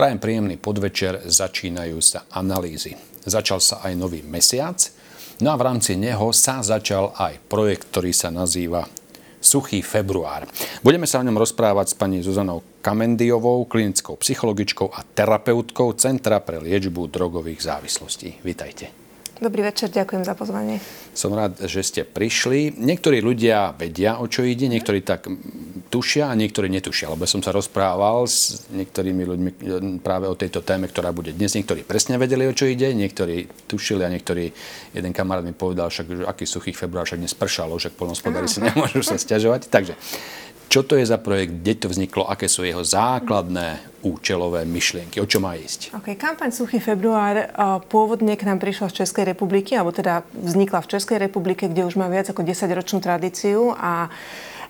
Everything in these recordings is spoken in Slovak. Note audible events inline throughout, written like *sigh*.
Prajem príjemný podvečer, začínajú sa analýzy. Začal sa aj nový mesiac, no a v rámci neho sa začal aj projekt, ktorý sa nazýva Suchý február. Budeme sa o ňom rozprávať s pani Zuzanou Kamendiovou, klinickou psychologičkou a terapeutkou Centra pre liečbu drogových závislostí. Vítajte. Dobrý večer, ďakujem za pozvanie. Som rád, že ste prišli. Niektorí ľudia vedia, o čo ide, niektorí tak tušia a niektorí netušia. Lebo som sa rozprával s niektorými ľuďmi práve o tejto téme, ktorá bude dnes. Niektorí presne vedeli, o čo ide, niektorí tušili a niektorí, jeden kamarát mi povedal, však, že aký suchý február, však dnes pršalo, že polnospodári si nemôžu sa stiažovať. Takže čo to je za projekt, kde to vzniklo, aké sú jeho základné účelové myšlienky, o čo má ísť? Okay, kampaň Suchý február pôvodne k nám prišla z Českej republiky, alebo teda vznikla v Českej republike, kde už má viac ako 10-ročnú tradíciu a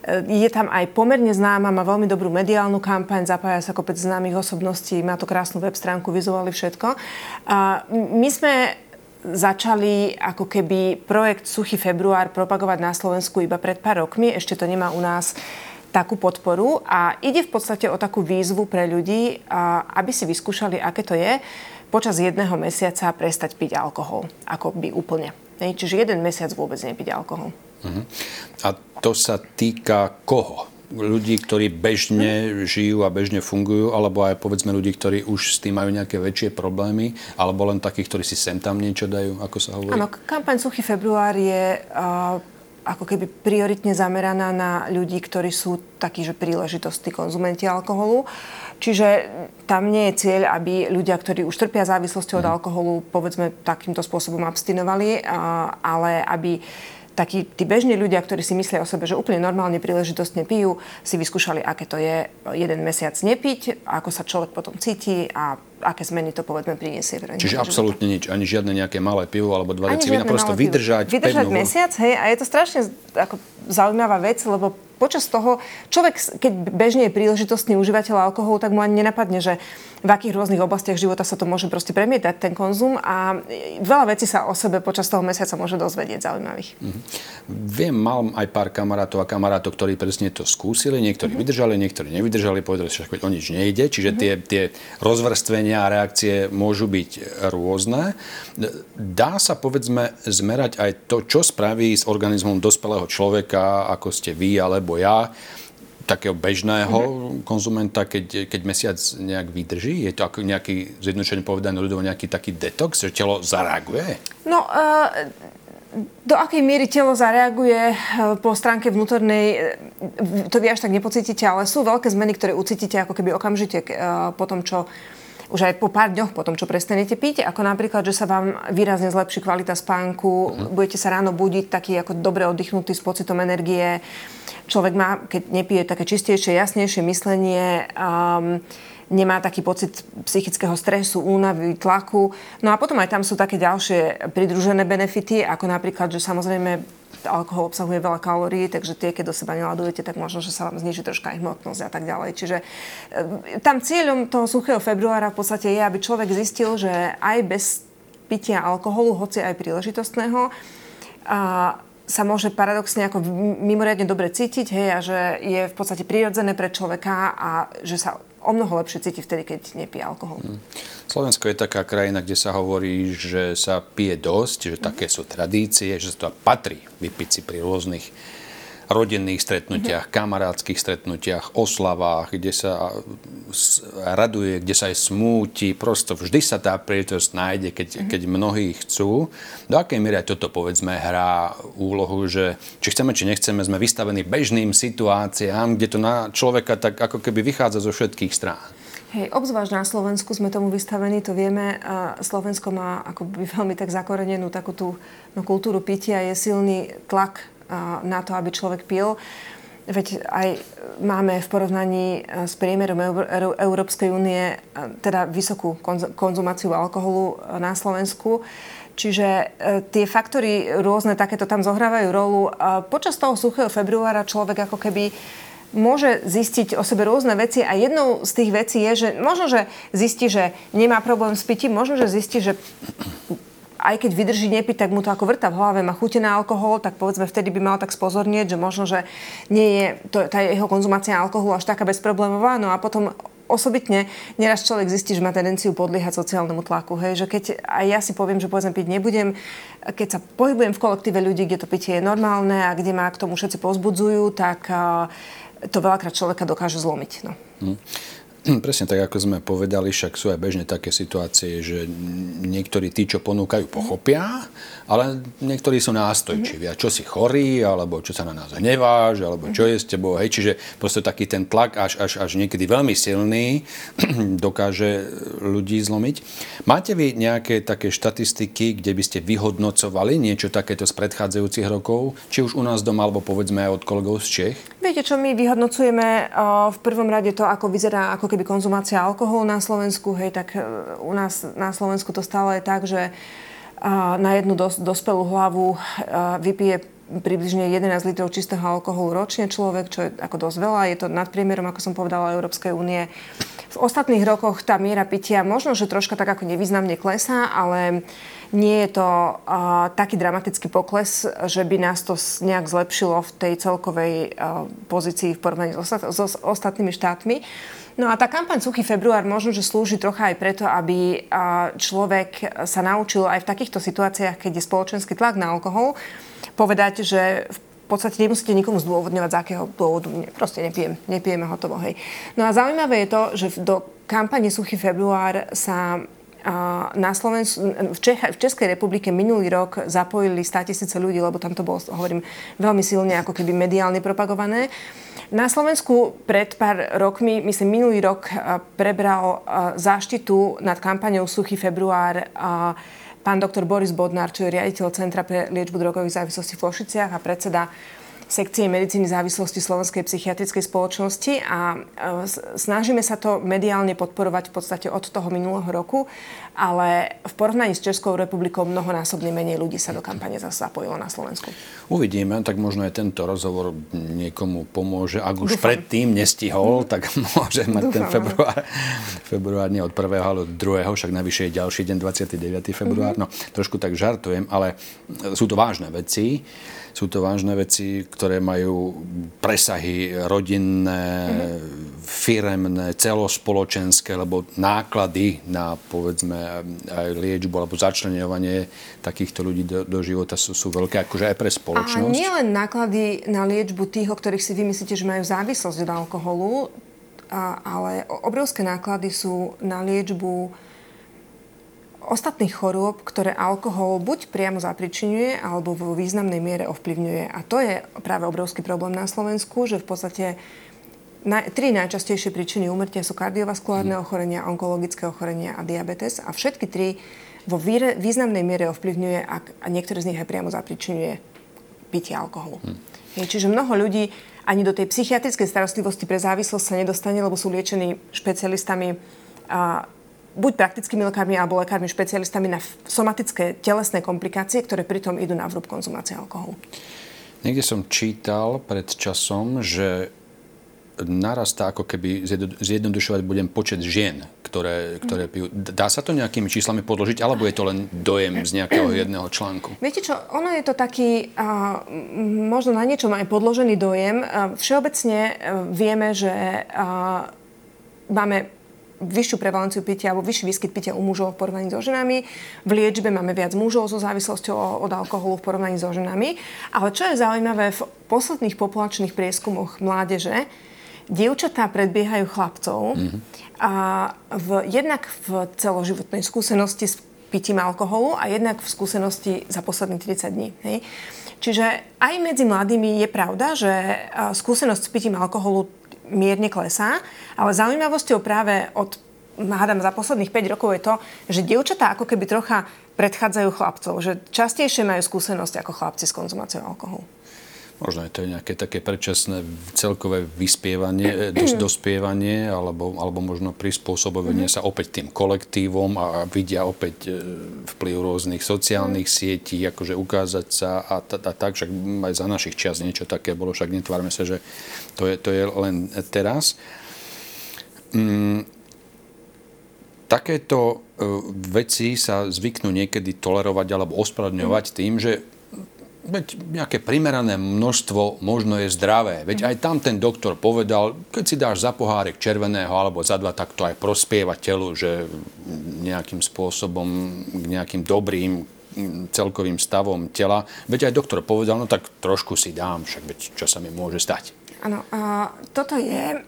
e, je tam aj pomerne známa, má veľmi dobrú mediálnu kampaň, zapája sa kopec známych osobností, má to krásnu web stránku, vizuály, všetko. A my sme začali ako keby projekt Suchý február propagovať na Slovensku iba pred pár rokmi. Ešte to nemá u nás takú podporu a ide v podstate o takú výzvu pre ľudí, aby si vyskúšali, aké to je počas jedného mesiaca prestať piť alkohol. Ako by úplne. Čiže jeden mesiac vôbec nepiť alkohol. Uh-huh. A to sa týka koho? ľudí, ktorí bežne žijú a bežne fungujú, alebo aj povedzme ľudí, ktorí už s tým majú nejaké väčšie problémy, alebo len takých, ktorí si sem tam niečo dajú, ako sa hovorí? Áno, kampaň Suchý február je uh, ako keby prioritne zameraná na ľudí, ktorí sú takí, že príležitosti konzumenti alkoholu. Čiže tam nie je cieľ, aby ľudia, ktorí už trpia závislosťou od mhm. alkoholu, povedzme takýmto spôsobom abstinovali, ale aby takí tí bežní ľudia, ktorí si myslia o sebe, že úplne normálne príležitostne pijú, si vyskúšali, aké to je jeden mesiac nepiť, ako sa človek potom cíti a aké zmeny to povedzme priniesie. Čiže absolútne nič, ani žiadne nejaké malé pivo alebo dva deci vína, prosto vydržať. Vydržať pevnú... mesiac, hej, a je to strašne ako, zaujímavá vec, lebo počas toho, človek, keď bežne je príležitostný užívateľ alkoholu, tak mu ani nenapadne, že v akých rôznych oblastiach života sa to môže proste premietať, ten konzum a veľa vecí sa o sebe počas toho mesiaca môže dozvedieť zaujímavých. Mm-hmm. Viem, mal aj pár kamarátov a kamarátov, ktorí presne to skúsili, niektorí mm-hmm. vydržali, niektorí nevydržali, povedali, že o nič nejde, čiže mm-hmm. tie, tie rozvrstvenia a reakcie môžu byť rôzne. Dá sa povedzme zmerať aj to, čo spraví s organizmom dospelého človeka, ako ste vy alebo ja, takého bežného mm-hmm. konzumenta, keď, keď mesiac nejak vydrží? Je to ako nejaký, zjednodušene povedané ľudovo, nejaký taký detox, že telo zareaguje? No, uh, do akej miery telo zareaguje po stránke vnútornej, to vy až tak nepocítite, ale sú veľké zmeny, ktoré ucítite ako keby okamžite po tom, čo už aj po pár dňoch po tom, čo prestanete piť, ako napríklad, že sa vám výrazne zlepší kvalita spánku, uh-huh. budete sa ráno budiť taký ako dobre oddychnutý s pocitom energie. Človek má, keď nepije, také čistejšie, jasnejšie myslenie. Um, nemá taký pocit psychického stresu, únavy, tlaku. No a potom aj tam sú také ďalšie pridružené benefity, ako napríklad, že samozrejme alkohol obsahuje veľa kalórií, takže tie, keď do seba neladujete, tak možno, že sa vám zniží troška aj hmotnosť a tak ďalej. Čiže e, tam cieľom toho suchého februára v podstate je, aby človek zistil, že aj bez pitia alkoholu, hoci aj príležitostného, a sa môže paradoxne ako mimoriadne dobre cítiť, hej, a že je v podstate prirodzené pre človeka a že sa o mnoho lepšie cíti vtedy, keď nepije alkohol. Hmm. Slovensko je taká krajina, kde sa hovorí, že sa pije dosť, že také sú tradície, že sa to patrí vypiť si pri rôznych rodinných stretnutiach, mm-hmm. kamarádskych stretnutiach, oslavách, kde sa raduje, kde sa aj smúti. Prosto vždy sa tá príležitosť nájde, keď, mm-hmm. keď mnohí chcú. Do akej miery toto povedzme hrá úlohu, že či chceme, či nechceme, sme vystavení bežným situáciám, kde to na človeka tak ako keby vychádza zo všetkých strán. Hej, obzvlášť na Slovensku sme tomu vystavení, to vieme. Slovensko má akoby veľmi tak zakorenenú takú tú no, kultúru pitia, je silný tlak na to, aby človek pil. Veď aj máme v porovnaní e, s priemerom Európskej únie e, teda vysokú konzumáciu alkoholu e, na Slovensku. Čiže tie faktory rôzne takéto tam zohrávajú rolu. Počas toho suchého februára človek ako keby môže zistiť o sebe rôzne veci a jednou z tých vecí je, že možno, že zistí, že nemá problém s pitím, možno, že zistí, že aj keď vydrží nepiť, tak mu to ako vrta v hlave, má chute na alkohol, tak povedzme vtedy by mal tak spozornieť, že možno, že nie je to, tá jeho konzumácia alkoholu až taká bezproblémová. No a potom osobitne neraz človek zistí, že má tendenciu podliehať sociálnemu tlaku. Hej? Že keď aj ja si poviem, že povedzme piť nebudem, keď sa pohybujem v kolektíve ľudí, kde to pitie je normálne a kde ma k tomu všetci pozbudzujú, tak to veľakrát človeka dokáže zlomiť. No. Hmm. *clears throat* Presne tak, ako sme povedali, však sú aj bežne také situácie, že niektorí tí, čo ponúkajú, pochopia, ale niektorí sú nástojčiví. A čo si chorý, alebo čo sa na nás hneváš, alebo čo je s tebou. Hej, čiže proste taký ten tlak až, až, až niekedy veľmi silný *clears throat* dokáže ľudí zlomiť. Máte vy nejaké také štatistiky, kde by ste vyhodnocovali niečo takéto z predchádzajúcich rokov, či už u nás doma, alebo povedzme aj od kolegov z Čech? Viete čo, my vyhodnocujeme v prvom rade to, ako vyzerá ako keby konzumácia alkoholu na Slovensku, hej, tak e, u nás na Slovensku to stále je tak, že na jednu dos- dospelú hlavu vypije približne 11 litrov čistého alkoholu ročne človek, čo je ako dosť veľa. Je to nad priemerom, ako som povedala, Európskej únie. V ostatných rokoch tá miera pitia možno, že troška tak ako nevýznamne klesá, ale nie je to uh, taký dramatický pokles, že by nás to nejak zlepšilo v tej celkovej uh, pozícii v porovnaní s, ostat- s ostatnými štátmi. No a tá kampaň Suchý február možno, že slúži trocha aj preto, aby človek sa naučil aj v takýchto situáciách, keď je spoločenský tlak na alkohol, povedať, že v podstate nemusíte nikomu zdôvodňovať, z akého dôvodu. Proste nepijem, nepijeme hotovo. Hej. No a zaujímavé je to, že do kampane Suchý február sa na Slovensku, v, Čech, v Českej republike minulý rok zapojili 100 tisíce ľudí, lebo tam to bolo, hovorím, veľmi silne ako keby mediálne propagované. Na Slovensku pred pár rokmi, myslím minulý rok, prebral záštitu nad kampaňou Suchý február pán doktor Boris Bodnár, čo je riaditeľ Centra pre liečbu drogových závislostí v Košiciach a predseda sekcie medicíny závislosti Slovenskej psychiatrickej spoločnosti a e, snažíme sa to mediálne podporovať v podstate od toho minulého roku, ale v porovnaní s Českou republikou mnohonásobne menej ľudí sa do kampane zase zapojilo na Slovensku. Uvidíme, tak možno aj tento rozhovor niekomu pomôže. Ak už Dúfam. predtým nestihol, tak *laughs* môže mať Dúfam. ten február, február nie od 1. ale od 2. však navyše je ďalší deň, 29. február. Mm-hmm. No, trošku tak žartujem, ale sú to vážne veci. Sú to vážne veci, ktoré majú presahy rodinné, mm-hmm. firemné, celospoločenské, lebo náklady na povedzme aj liečbu alebo začlenovanie takýchto ľudí do, do života sú, sú veľké, akože aj pre spoločnosť. A nie len náklady na liečbu tých, o ktorých si vymyslíte, že majú závislosť od alkoholu, a, ale obrovské náklady sú na liečbu ostatných chorôb, ktoré alkohol buď priamo zapričinuje, alebo vo významnej miere ovplyvňuje. A to je práve obrovský problém na Slovensku, že v podstate na, tri najčastejšie príčiny úmrtia sú kardiovaskulárne mhm. ochorenia, onkologické ochorenia a diabetes. A všetky tri vo výre, významnej miere ovplyvňuje a, a niektoré z nich aj priamo zapričinuje pitie alkoholu. Hmm. Je, čiže mnoho ľudí ani do tej psychiatrickej starostlivosti pre závislosť sa nedostane, lebo sú liečení špecialistami a, buď praktickými lekármi alebo lekármi špecialistami na somatické telesné komplikácie, ktoré pritom idú na vrúb konzumácie alkoholu. Niekde som čítal pred časom, že narastá ako keby zjednodušovať budem počet žien, ktoré, ktoré pijú. Dá sa to nejakými číslami podložiť, alebo je to len dojem z nejakého jedného článku? Viete čo, ono je to taký, uh, možno na niečom aj podložený dojem. Uh, všeobecne uh, vieme, že máme vyššiu prevalenciu pitia alebo vyšší výskyt pitia u mužov v porovnaní so ženami. V liečbe máme viac mužov so závislosťou od alkoholu v porovnaní so ženami. Ale čo je zaujímavé, v posledných populačných prieskumoch mládeže dievčatá predbiehajú chlapcov mm-hmm. a v, jednak v celoživotnej skúsenosti s pitím alkoholu a jednak v skúsenosti za posledných 30 dní. Hej. Čiže aj medzi mladými je pravda, že skúsenosť s pitím alkoholu mierne klesá, ale zaujímavosťou práve od hádam za posledných 5 rokov je to, že dievčatá ako keby trocha predchádzajú chlapcov, že častejšie majú skúsenosť ako chlapci s konzumáciou alkoholu. Možno je to nejaké také predčasné celkové vyspievanie, e, dos, dospievanie, alebo, alebo možno prispôsobovanie mm-hmm. sa opäť tým kolektívom a vidia opäť e, vplyv rôznych sociálnych mm. sietí, akože ukázať sa a, t- a tak, však aj za našich čas niečo také bolo, však netvárme sa, že to je, to je len teraz. Mm, takéto e, veci sa zvyknú niekedy tolerovať alebo mm. tým, že Veď nejaké primerané množstvo možno je zdravé. Veď aj tam ten doktor povedal, keď si dáš za pohárek červeného alebo za dva, tak to aj prospieva telu, že nejakým spôsobom k nejakým dobrým celkovým stavom tela. Veď aj doktor povedal, no tak trošku si dám, však veď čo sa mi môže stať. Áno, toto je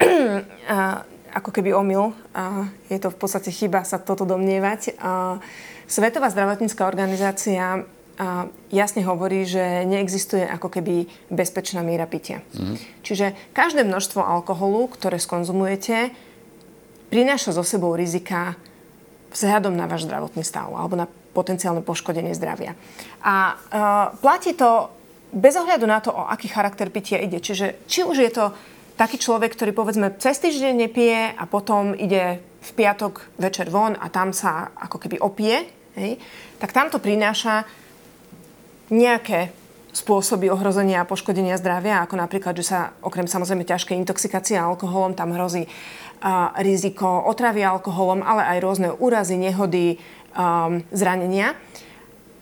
*clears throat* a, ako keby omyl. A, je to v podstate chyba sa toto domnievať. A, Svetová zdravotnícká organizácia jasne hovorí, že neexistuje ako keby bezpečná míra pitia. Mm. Čiže každé množstvo alkoholu, ktoré skonzumujete, prináša so sebou rizika vzhľadom na váš zdravotný stav alebo na potenciálne poškodenie zdravia. A uh, platí to bez ohľadu na to, o aký charakter pitia ide. Čiže či už je to taký človek, ktorý povedzme cez týždeň nepije a potom ide v piatok večer von a tam sa ako keby opije, hej, tak tam to prináša nejaké spôsoby ohrozenia a poškodenia zdravia, ako napríklad, že sa okrem samozrejme ťažkej intoxikácie alkoholom tam hrozí a, riziko otravy alkoholom, ale aj rôzne úrazy, nehody, a, zranenia.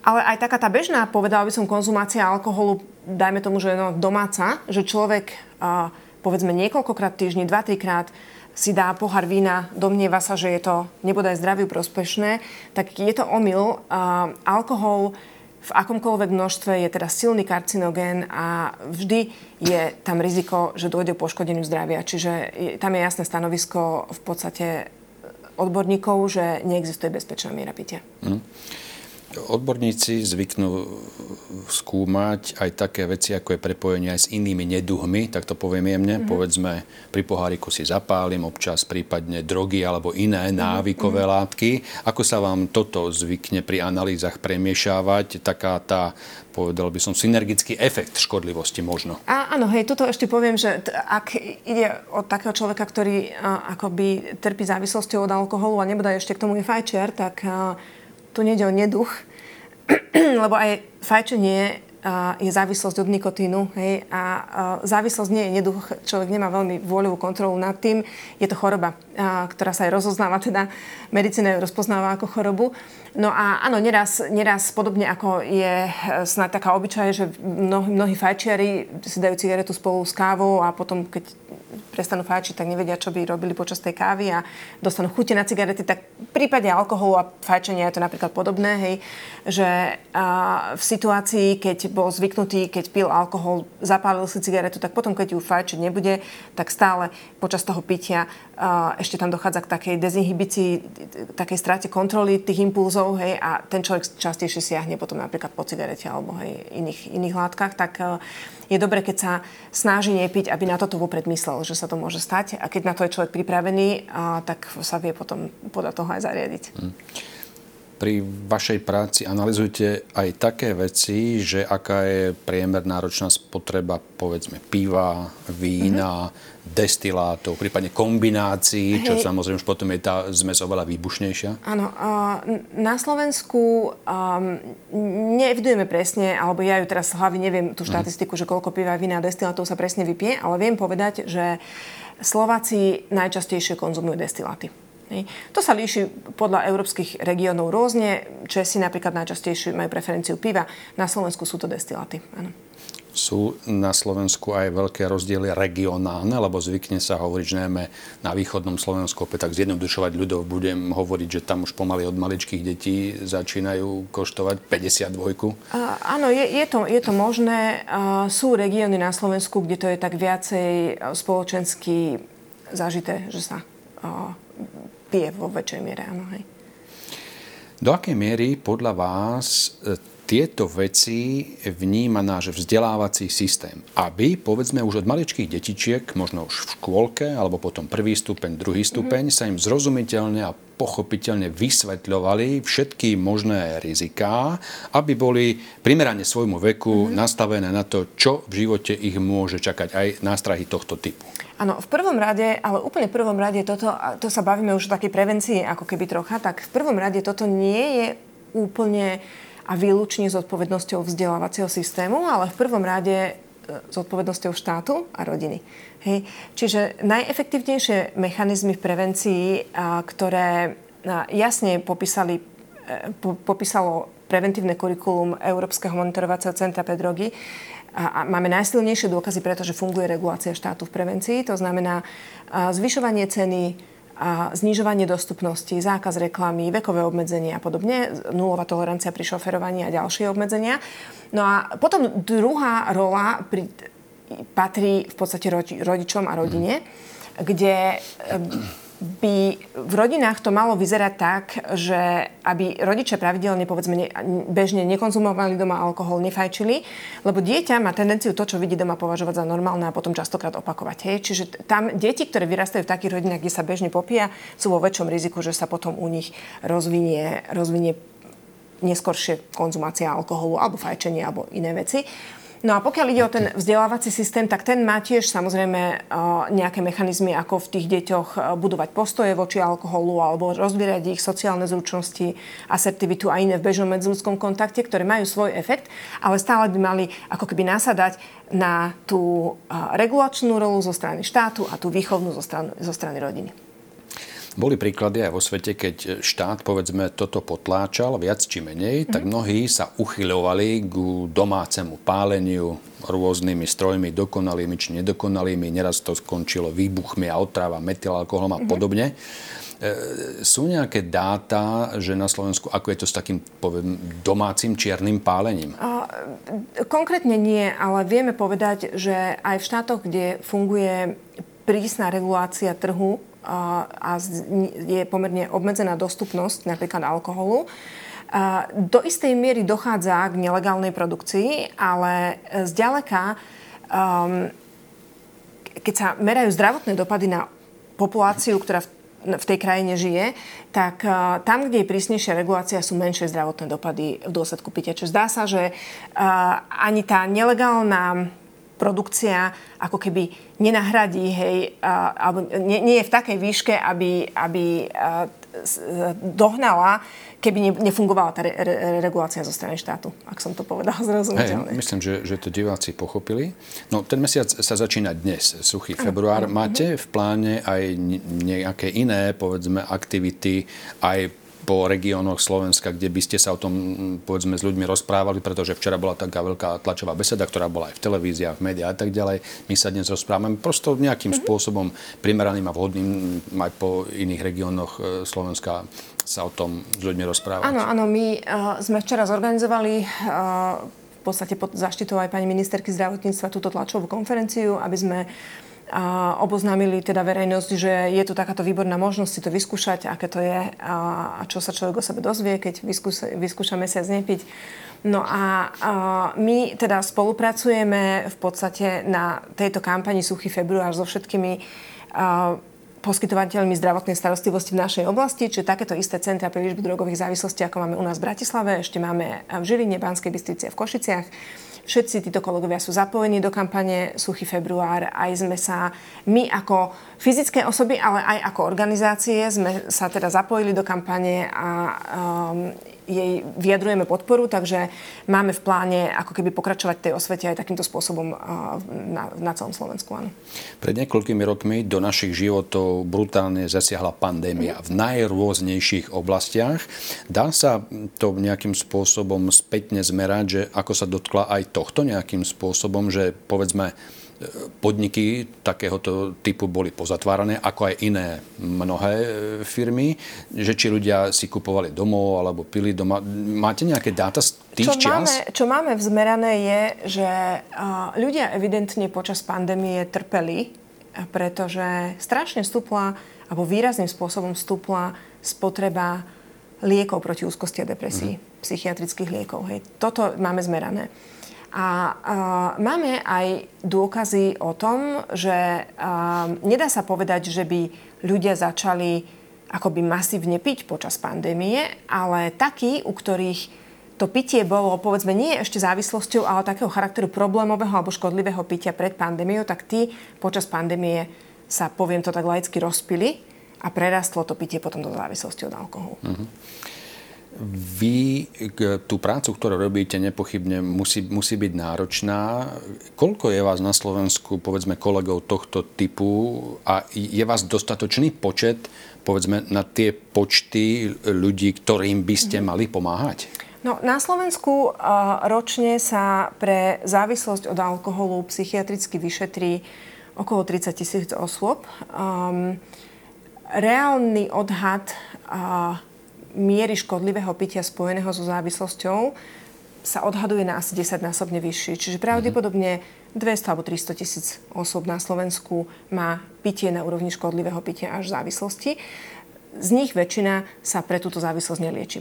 Ale aj taká tá bežná, povedala by som, konzumácia alkoholu, dajme tomu, že no, domáca, že človek a, povedzme niekoľkokrát týždni, dva, trikrát si dá pohár vína, domnieva sa, že je to nebodaj zdraviu prospešné, tak je to omyl. A, alkohol v akomkoľvek množstve je teda silný karcinogén a vždy je tam riziko, že dôjde k poškodeniu zdravia. Čiže tam je jasné stanovisko v podstate odborníkov, že neexistuje bezpečná miera pitia. Mm. Odborníci zvyknú skúmať aj také veci, ako je prepojenie aj s inými neduhmi, tak to poviem jemne. Mm-hmm. Povedzme, pri poháriku si zapálim občas prípadne drogy alebo iné mm-hmm. návykové mm-hmm. látky. Ako sa vám toto zvykne pri analýzach premiešávať? Taká tá, povedal by som, synergický efekt škodlivosti možno. A, áno, hej, toto ešte poviem, že t- ak ide od takého človeka, ktorý a, akoby trpí závislosťou od alkoholu a nebude ešte k tomu je fajčiar, tak a, tu nejde o neduch, *clears throat* lebo aj fajčenie je závislosť od nikotínu. Hej? A závislosť nie je neduch, človek nemá veľmi vôľovú kontrolu nad tým. Je to choroba, ktorá sa aj rozoznáva, teda medicína ju rozpoznáva ako chorobu. No a áno, neraz, neraz podobne ako je snáď taká obyčaj, že mnohí, mnohí fajčiari si dajú cigaretu spolu s kávou a potom, keď prestanú fajčiť, tak nevedia, čo by robili počas tej kávy a dostanú chute na cigarety, tak v prípade alkoholu a fajčenia je to napríklad podobné, hej, že a, v situácii, keď bol zvyknutý, keď pil alkohol, zapálil si cigaretu, tak potom, keď ju fajčiť nebude, tak stále počas toho pitia ešte tam dochádza k takej dezinhibícii, takej strate kontroly tých impulzov, hej, a ten človek častejšie siahne potom napríklad po cigarete alebo hej, iných, iných látkach, tak a, je dobre, keď sa snaží nepiť, aby na toto vopred myslel, že sa to môže stať. A keď na to je človek pripravený, tak sa vie potom podľa toho aj zariadiť. Hmm pri vašej práci analizujete aj také veci, že aká je priemerná ročná spotreba povedzme piva, vína, mm-hmm. destilátov, prípadne kombinácií, čo samozrejme už potom je tá zmes oveľa výbušnejšia? Áno, na Slovensku um, neevidujeme presne, alebo ja ju teraz z hlavy neviem tú mhm. štatistiku, mm. že koľko piva, vína a destilátov sa presne vypije, ale viem povedať, že Slováci najčastejšie konzumujú destiláty. To sa líši podľa európskych regiónov rôzne. Česi napríklad najčastejšie majú preferenciu piva. Na Slovensku sú to destiláty. Áno. Sú na Slovensku aj veľké rozdiely regionálne, lebo zvykne sa hovoriť, že najmä na východnom Slovensku, opäť tak zjednodušovať ľudov, budem hovoriť, že tam už pomaly od maličkých detí začínajú koštovať 52. Uh, áno, je, je, to, je to možné. Uh, sú regióny na Slovensku, kde to je tak viacej spoločensky zažité, že sa pije vo väčšej miere, áno. Hej. Do akej miery podľa vás e, tieto veci vníma náš vzdelávací systém, aby, povedzme, už od maličkých detičiek, možno už v škôlke, alebo potom prvý stupeň, druhý stupeň, mm-hmm. sa im zrozumiteľne a pochopiteľne vysvetľovali všetky možné riziká, aby boli primerane svojmu veku mm-hmm. nastavené na to, čo v živote ich môže čakať, aj nástrahy tohto typu. Áno, v prvom rade, ale úplne v prvom rade toto, to sa bavíme už o takej prevencii ako keby trocha, tak v prvom rade toto nie je úplne a výlučne odpovednosťou vzdelávacieho systému, ale v prvom rade e, s odpovednosťou štátu a rodiny. Hej. Čiže najefektívnejšie mechanizmy v prevencii, ktoré jasne popísali popísalo preventívne kurikulum Európskeho monitorovacieho centra pre drogy. A máme najsilnejšie dôkazy, pretože funguje regulácia štátu v prevencii. To znamená zvyšovanie ceny, a znižovanie dostupnosti, zákaz reklamy, vekové obmedzenia a podobne, nulová tolerancia pri šoferovaní a ďalšie obmedzenia. No a potom druhá rola pri, patrí v podstate rodičom a rodine, kde by v rodinách to malo vyzerať tak, že aby rodičia pravidelne, povedzme, ne, bežne nekonzumovali doma alkohol, nefajčili, lebo dieťa má tendenciu to, čo vidí doma, považovať za normálne a potom častokrát opakovať. Hej. Čiže tam deti, ktoré vyrastajú v takých rodinách, kde sa bežne popíja, sú vo väčšom riziku, že sa potom u nich rozvinie, rozvinie neskoršie konzumácia alkoholu alebo fajčenie alebo iné veci. No a pokiaľ ide o ten vzdelávací systém, tak ten má tiež samozrejme e, nejaké mechanizmy, ako v tých deťoch e, budovať postoje voči alkoholu alebo rozvíjať ich sociálne zručnosti, asertivitu a iné v bežnom medziludskom kontakte, ktoré majú svoj efekt, ale stále by mali ako keby nasadať na tú e, regulačnú rolu zo strany štátu a tú výchovnú zo strany, zo strany rodiny. Boli príklady aj vo svete, keď štát, povedzme, toto potláčal viac či menej, mm-hmm. tak mhm. mnohí sa uchyľovali k domácemu páleniu rôznymi strojmi, dokonalými či nedokonalými. Neraz to skončilo výbuchmi a otráva, metylalkoholom a mm-hmm. podobne. E, sú nejaké dáta, že na Slovensku, ako je to s takým poviem, domácim čiernym pálením? Konkrétne nie, ale vieme povedať, že aj v štátoch, kde funguje prísna regulácia trhu a je pomerne obmedzená dostupnosť napríklad alkoholu. Do istej miery dochádza k nelegálnej produkcii, ale zďaleka, um, keď sa merajú zdravotné dopady na populáciu, ktorá v tej krajine žije, tak uh, tam, kde je prísnejšia regulácia, sú menšie zdravotné dopady v dôsledku pitia. Čo zdá sa, že uh, ani tá nelegálna produkcia ako keby nenahradí, hej, alebo nie, nie je v takej výške, aby, aby dohnala, keby nefungovala tá re, re, regulácia zo strany štátu, ak som to povedal *laughs* zrozumiteľne. Hey, myslím, že, že to diváci pochopili. No, ten mesiac sa začína dnes, suchý február. Máte v pláne aj nejaké iné, povedzme, aktivity, aj po regiónoch Slovenska, kde by ste sa o tom povedzme s ľuďmi rozprávali, pretože včera bola taká veľká tlačová beseda, ktorá bola aj v televíziách, v médiách a tak ďalej. My sa dnes rozprávame prosto nejakým mm-hmm. spôsobom primeraným a vhodným aj po iných regiónoch e, Slovenska sa o tom s ľuďmi rozprávať. Áno, áno, my uh, sme včera zorganizovali uh, v podstate pod zaštitou aj pani ministerky zdravotníctva túto tlačovú konferenciu, aby sme uh, a oboznámili teda verejnosť, že je tu takáto výborná možnosť si to vyskúšať, aké to je a, čo sa človek o sebe dozvie, keď vyskúša, vyskúša mesiac nepiť. No a, a my teda spolupracujeme v podstate na tejto kampani Suchý február so všetkými a, poskytovateľmi zdravotnej starostlivosti v našej oblasti, čiže takéto isté centra pre liečbu drogových závislostí, ako máme u nás v Bratislave, ešte máme v Žiline, Banskej Bystrici a v Košiciach. Všetci títo kolegovia sú zapojení do kampane Suchý február. Aj sme sa, my ako fyzické osoby, ale aj ako organizácie sme sa teda zapojili do kampane a um, jej vyjadrujeme podporu, takže máme v pláne ako keby pokračovať tej osvete aj takýmto spôsobom na, na celom Slovensku. Áno. Pred niekoľkými rokmi do našich životov brutálne zasiahla pandémia v najrôznejších oblastiach. Dá sa to nejakým spôsobom spätne zmerať, že ako sa dotkla aj tohto nejakým spôsobom, že povedzme podniky takéhoto typu boli pozatvárané, ako aj iné mnohé e, firmy, že či ľudia si kupovali domov alebo pili doma. Máte nejaké dáta z tých čo čias? Máme, čo máme vzmerané je, že ľudia evidentne počas pandémie trpeli, pretože strašne stúpla, alebo výrazným spôsobom stúpla spotreba liekov proti úzkosti a depresii, mm. psychiatrických liekov. Hej. Toto máme zmerané. A uh, máme aj dôkazy o tom, že uh, nedá sa povedať, že by ľudia začali akoby masívne piť počas pandémie, ale takí, u ktorých to pitie bolo, povedzme, nie ešte závislosťou, ale takého charakteru problémového alebo škodlivého pitia pred pandémiou, tak tí počas pandémie sa, poviem to tak laicky, rozpili a prerastlo to pitie potom do závislosti od alkoholu. Mm-hmm. Vy tú prácu, ktorú robíte, nepochybne musí, musí byť náročná. Koľko je vás na Slovensku, povedzme, kolegov tohto typu a je vás dostatočný počet, povedzme, na tie počty ľudí, ktorým by ste mali pomáhať? No, na Slovensku uh, ročne sa pre závislosť od alkoholu psychiatricky vyšetrí okolo 30 tisíc osôb. Um, reálny odhad uh, miery škodlivého pitia spojeného so závislosťou sa odhaduje na asi 10-násobne vyšší. Čiže pravdepodobne 200 alebo 300 tisíc osôb na Slovensku má pitie na úrovni škodlivého pitia až závislosti. Z nich väčšina sa pre túto závislosť nelieči.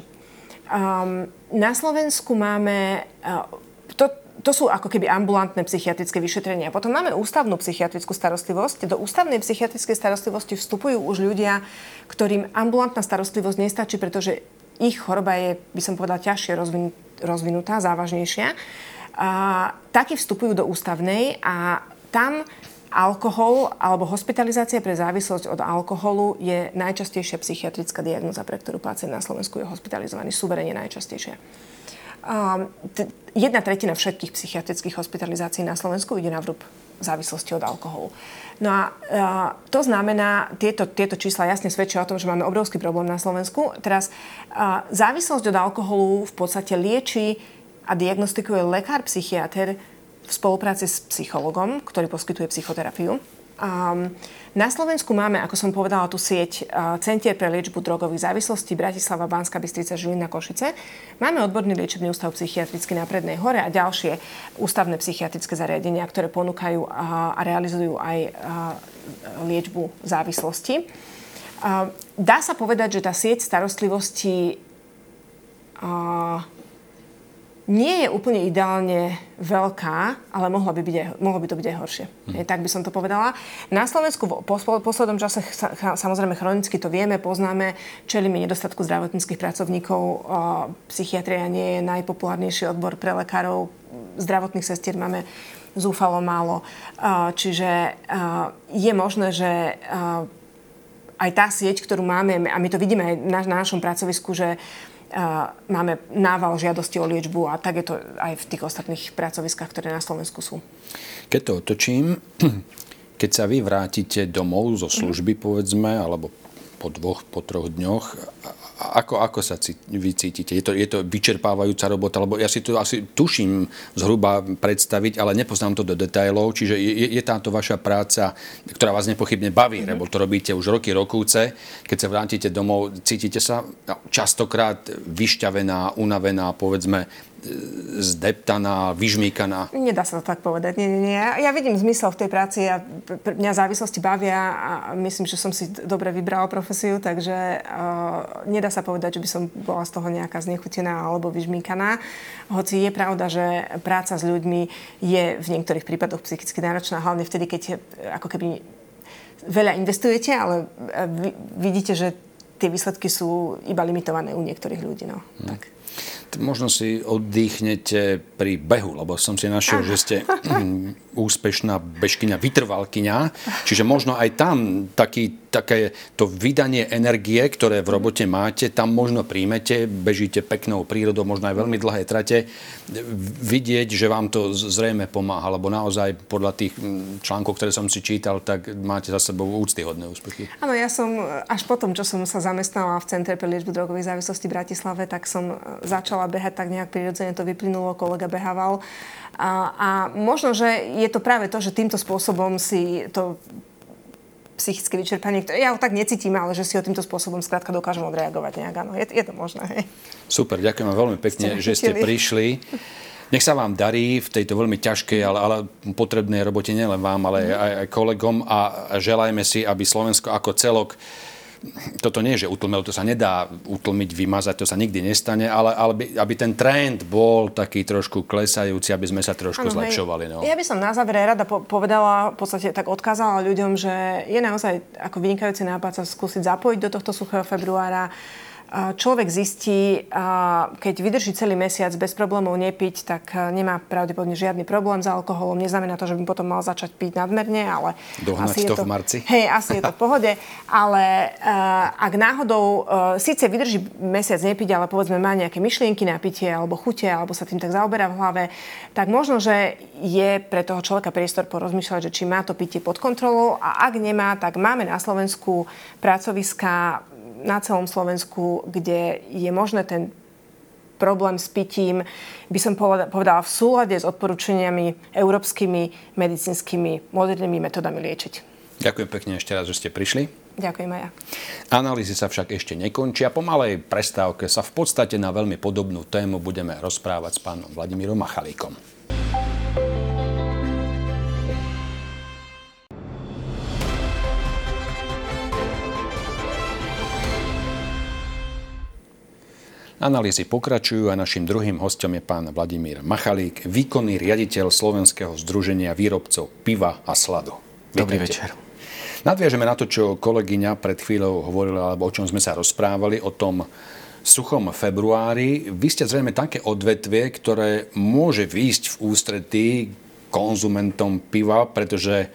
Um, na Slovensku máme... Uh, to, to sú ako keby ambulantné psychiatrické vyšetrenia. Potom máme ústavnú psychiatrickú starostlivosť. Do ústavnej psychiatrickej starostlivosti vstupujú už ľudia, ktorým ambulantná starostlivosť nestačí, pretože ich choroba je, by som povedala, ťažšie rozvinutá, závažnejšia. A, takí vstupujú do ústavnej a tam alkohol alebo hospitalizácia pre závislosť od alkoholu je najčastejšia psychiatrická diagnoza, pre ktorú pacient na Slovensku je hospitalizovaný. Suverene najčastejšia. Jedna tretina všetkých psychiatrických hospitalizácií na Slovensku ide na vrúb závislosti od alkoholu. No a uh, to znamená, tieto, tieto čísla jasne svedčia o tom, že máme obrovský problém na Slovensku. Teraz uh, závislosť od alkoholu v podstate lieči a diagnostikuje lekár, psychiatr v spolupráci s psychologom, ktorý poskytuje psychoterapiu. Um, na Slovensku máme, ako som povedala, tú sieť uh, Centier pre liečbu drogových závislostí Bratislava, Banská Bystrica, Žilina, Košice. Máme odborný liečebný ústav psychiatrický na Prednej hore a ďalšie ústavné psychiatrické zariadenia, ktoré ponúkajú uh, a realizujú aj uh, liečbu závislosti. Dá sa povedať, že tá sieť starostlivosti nie je úplne ideálne veľká, ale mohlo by, byť aj, mohlo by to byť aj horšie. Hmm. tak by som to povedala. Na Slovensku v poslednom čase samozrejme chronicky to vieme, poznáme, čelíme nedostatku zdravotníckých pracovníkov. Psychiatria nie je najpopulárnejší odbor pre lekárov. Zdravotných sestier máme zúfalo málo. Čiže je možné, že aj tá sieť, ktorú máme, a my to vidíme aj na, na našom pracovisku, že máme nával žiadosti o liečbu a tak je to aj v tých ostatných pracoviskách, ktoré na Slovensku sú. Keď to otočím, *clears throat* keď sa vy vrátite domov zo služby, povedzme, alebo po dvoch, po troch dňoch, ako, ako sa vy cítite? Je to, je to vyčerpávajúca robota? Lebo ja si to asi tuším zhruba predstaviť, ale nepoznám to do detailov. Čiže je, je táto vaša práca, ktorá vás nepochybne baví, mm-hmm. lebo to robíte už roky, rokúce. Keď sa vrátite domov, cítite sa no, častokrát vyšťavená, unavená, povedzme, zdeptaná, vyžmýkaná? Nedá sa to tak povedať. Nie, nie, nie. Ja vidím zmysel v tej práci a mňa závislosti bavia a myslím, že som si dobre vybrala profesiu, takže uh, nedá sa povedať, že by som bola z toho nejaká znechutená alebo vyžmýkaná. Hoci je pravda, že práca s ľuďmi je v niektorých prípadoch psychicky náročná, hlavne vtedy, keď eh, ako keby veľa investujete, ale eh, vidíte, že tie výsledky sú iba limitované u niektorých ľudí. No. Hmm. Tak možno si oddychnete pri behu, lebo som si našiel, že ste úspešná bežkyňa, vytrvalkyňa, čiže možno aj tam taký, také to vydanie energie, ktoré v robote máte, tam možno príjmete, bežíte peknou prírodou, možno aj veľmi dlhé trate, vidieť, že vám to zrejme pomáha, lebo naozaj podľa tých článkov, ktoré som si čítal, tak máte za sebou úctyhodné úspechy. Áno, ja som až potom, čo som sa zamestnala v Centre pre liečbu drogových závislostí v Bratislave, tak som začala behať tak nejak prirodzene, to vyplynulo, kolega behával a, a možno, že je to práve to, že týmto spôsobom si to psychické vyčerpanie, ktoré ja ho tak necítim, ale že si ho týmto spôsobom skrátka dokážem odreagovať nejak. Áno, je, je to možné. Hej. Super, ďakujem veľmi pekne, ste že ste prišli. Nech sa vám darí v tejto veľmi ťažkej, ale, ale potrebnej robote nielen vám, ale aj, aj kolegom a želajme si, aby Slovensko ako celok toto nie je, že utlmel, to sa nedá utlmiť, vymazať, to sa nikdy nestane, ale, ale by, aby ten trend bol taký trošku klesajúci, aby sme sa trošku ano, zlepšovali. No. Ja by som na záver rada po- povedala, v podstate tak odkázala ľuďom, že je naozaj ako vynikajúci nápad sa skúsiť zapojiť do tohto suchého februára človek zistí, keď vydrží celý mesiac bez problémov nepiť, tak nemá pravdepodobne žiadny problém s alkoholom. Neznamená to, že by potom mal začať piť nadmerne, ale... Dohnať asi to, je to v marci. Hej, asi je to v pohode. Ale ak náhodou síce vydrží mesiac nepiť, ale povedzme má nejaké myšlienky na pitie alebo chute, alebo sa tým tak zaoberá v hlave, tak možno, že je pre toho človeka priestor porozmýšľať, že či má to pitie pod kontrolou a ak nemá, tak máme na Slovensku pracoviska na celom Slovensku, kde je možné ten problém s pitím, by som povedala, v súlade s odporúčaniami európskymi medicínskymi modernými metodami liečiť. Ďakujem pekne ešte raz, že ste prišli. Ďakujem aj ja. Analýzy sa však ešte nekončia. Po malej prestávke sa v podstate na veľmi podobnú tému budeme rozprávať s pánom Vladimírom Machalíkom. Analýzy pokračujú a našim druhým hostom je pán Vladimír Machalík, výkonný riaditeľ Slovenského združenia výrobcov piva a sladu. Vítajte. Dobrý večer. Nadviažeme na to, čo kolegyňa pred chvíľou hovorila, alebo o čom sme sa rozprávali, o tom suchom februári. Vy ste zrejme také odvetvie, ktoré môže výjsť v ústretí konzumentom piva, pretože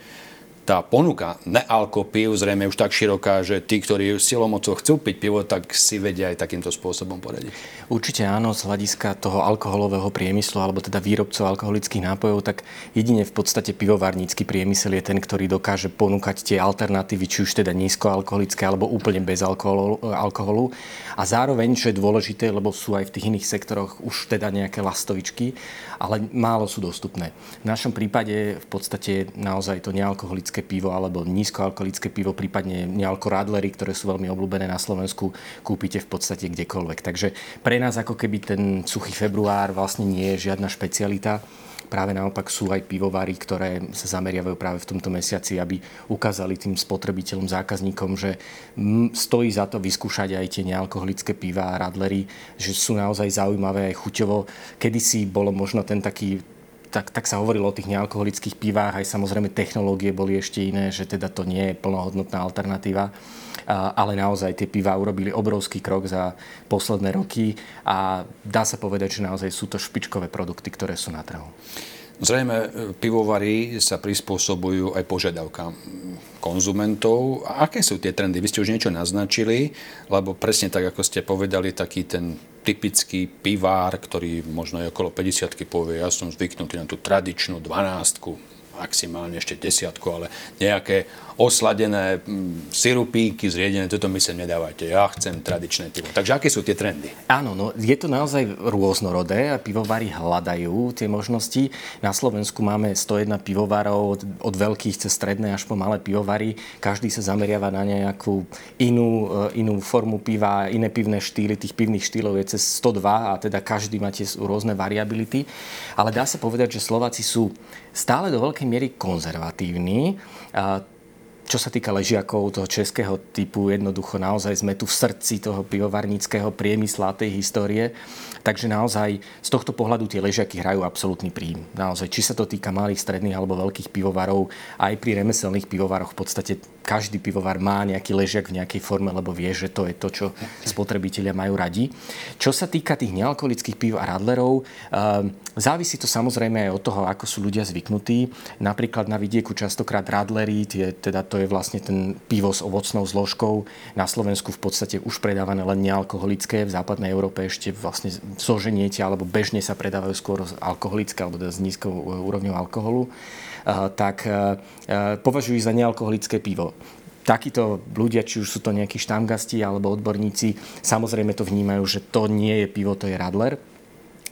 tá ponuka nealkopív zrejme už tak široká, že tí, ktorí silomocou chcú piť pivo, tak si vedia aj takýmto spôsobom poradiť. Určite áno, z hľadiska toho alkoholového priemyslu, alebo teda výrobcov alkoholických nápojov, tak jedine v podstate pivovarnícky priemysel je ten, ktorý dokáže ponúkať tie alternatívy, či už teda nízkoalkoholické, alebo úplne bez alkoholu. alkoholu. A zároveň, čo je dôležité, lebo sú aj v tých iných sektoroch už teda nejaké lastovičky, ale málo sú dostupné. V našom prípade v podstate naozaj to nealkoholické alkoholické pivo alebo nízkoalkoholické pivo, prípadne nealko radlery, ktoré sú veľmi obľúbené na Slovensku, kúpite v podstate kdekoľvek. Takže pre nás ako keby ten suchý február vlastne nie je žiadna špecialita. Práve naopak sú aj pivovary, ktoré sa zameriavajú práve v tomto mesiaci, aby ukázali tým spotrebiteľom, zákazníkom, že stojí za to vyskúšať aj tie nealkoholické piva a radlery, že sú naozaj zaujímavé aj chuťovo. Kedysi bolo možno ten taký tak, tak sa hovorilo o tých nealkoholických pivách, aj samozrejme technológie boli ešte iné, že teda to nie je plnohodnotná alternatíva. Ale naozaj tie piva urobili obrovský krok za posledné roky a dá sa povedať, že naozaj sú to špičkové produkty, ktoré sú na trhu. Zrejme e, pivovary sa prispôsobujú aj požiadavkám konzumentov. A aké sú tie trendy? Vy ste už niečo naznačili, lebo presne tak, ako ste povedali, taký ten typický pivár, ktorý možno je okolo 50 povie, ja som zvyknutý na tú tradičnú 12 maximálne ešte desiatku, ale nejaké osladené mm, sirupíky, zriedené, toto mi sa nedávajte. Ja chcem tradičné pivo. Takže aké sú tie trendy? Áno, no je to naozaj rôznorodé a pivovary hľadajú tie možnosti. Na Slovensku máme 101 pivovarov, od, od veľkých cez stredné až po malé pivovary. Každý sa zameriava na nejakú inú, e, inú formu piva, iné pivné štýly. Tých pivných štýlov je cez 102 a teda každý má tie rôzne variability. Ale dá sa povedať, že Slováci sú stále do veľkej miery konzervatívni čo sa týka ležiakov toho českého typu, jednoducho naozaj sme tu v srdci toho pivovarníckého priemysla, tej histórie. Takže naozaj z tohto pohľadu tie ležiaky hrajú absolútny príjm. Naozaj, či sa to týka malých, stredných alebo veľkých pivovarov, aj pri remeselných pivovaroch v podstate každý pivovar má nejaký ležiak v nejakej forme, lebo vie, že to je to, čo spotrebitelia majú radi. Čo sa týka tých nealkoholických piv a radlerov, ehm, závisí to samozrejme aj od toho, ako sú ľudia zvyknutí. Napríklad na vidieku častokrát radlery, tie, teda to je vlastne ten pivo s ovocnou zložkou. Na Slovensku v podstate už predávané len nealkoholické, v západnej Európe ešte vlastne zoženiete, alebo bežne sa predávajú skôr alkoholické, alebo teda s nízkou e, úrovňou alkoholu, e, tak e, považujú za nealkoholické pivo. Takíto ľudia, či už sú to nejakí štamgasti alebo odborníci, samozrejme to vnímajú, že to nie je pivo, to je radler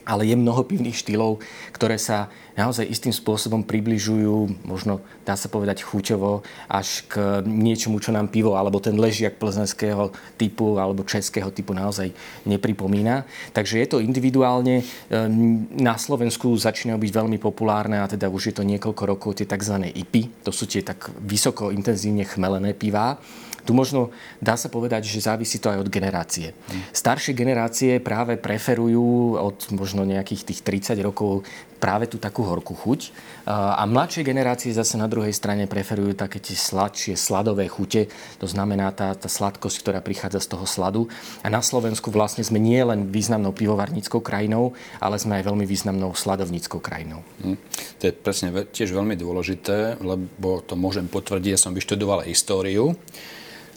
ale je mnoho pivných štýlov, ktoré sa naozaj istým spôsobom približujú, možno dá sa povedať chuťovo, až k niečomu, čo nám pivo alebo ten ležiak plzenského typu alebo českého typu naozaj nepripomína. Takže je to individuálne. Ehm, na Slovensku začínajú byť veľmi populárne a teda už je to niekoľko rokov tie tzv. IPy. To sú tie tak vysoko intenzívne chmelené pivá Tu možno dá sa povedať, že závisí to aj od generácie. Staršie generácie práve preferujú od možno nejakých tých 30 rokov práve tú takú horkú chuť. A mladšie generácie zase na druhej strane preferujú také tie sladšie, sladové chute. To znamená tá, tá sladkosť, ktorá prichádza z toho sladu. A na Slovensku vlastne sme nie len významnou pivovarníckou krajinou, ale sme aj veľmi významnou sladovníckou krajinou. Hm. To je presne tiež veľmi dôležité, lebo to môžem potvrdiť, ja som vyštudoval históriu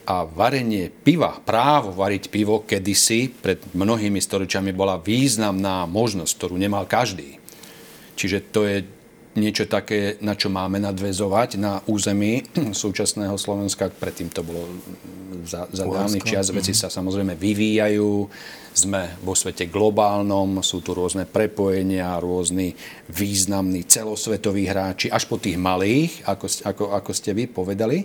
a varenie piva, právo variť pivo kedysi pred mnohými storočiami bola významná možnosť, ktorú nemal každý. Čiže to je niečo také, na čo máme nadvezovať na území *clears throat* súčasného Slovenska. Predtým to bolo za, za dávnych čas. Veci mhm. sa samozrejme vyvíjajú. Sme vo svete globálnom, sú tu rôzne prepojenia, rôzni významní celosvetoví hráči, až po tých malých, ako, ako, ako ste vy povedali.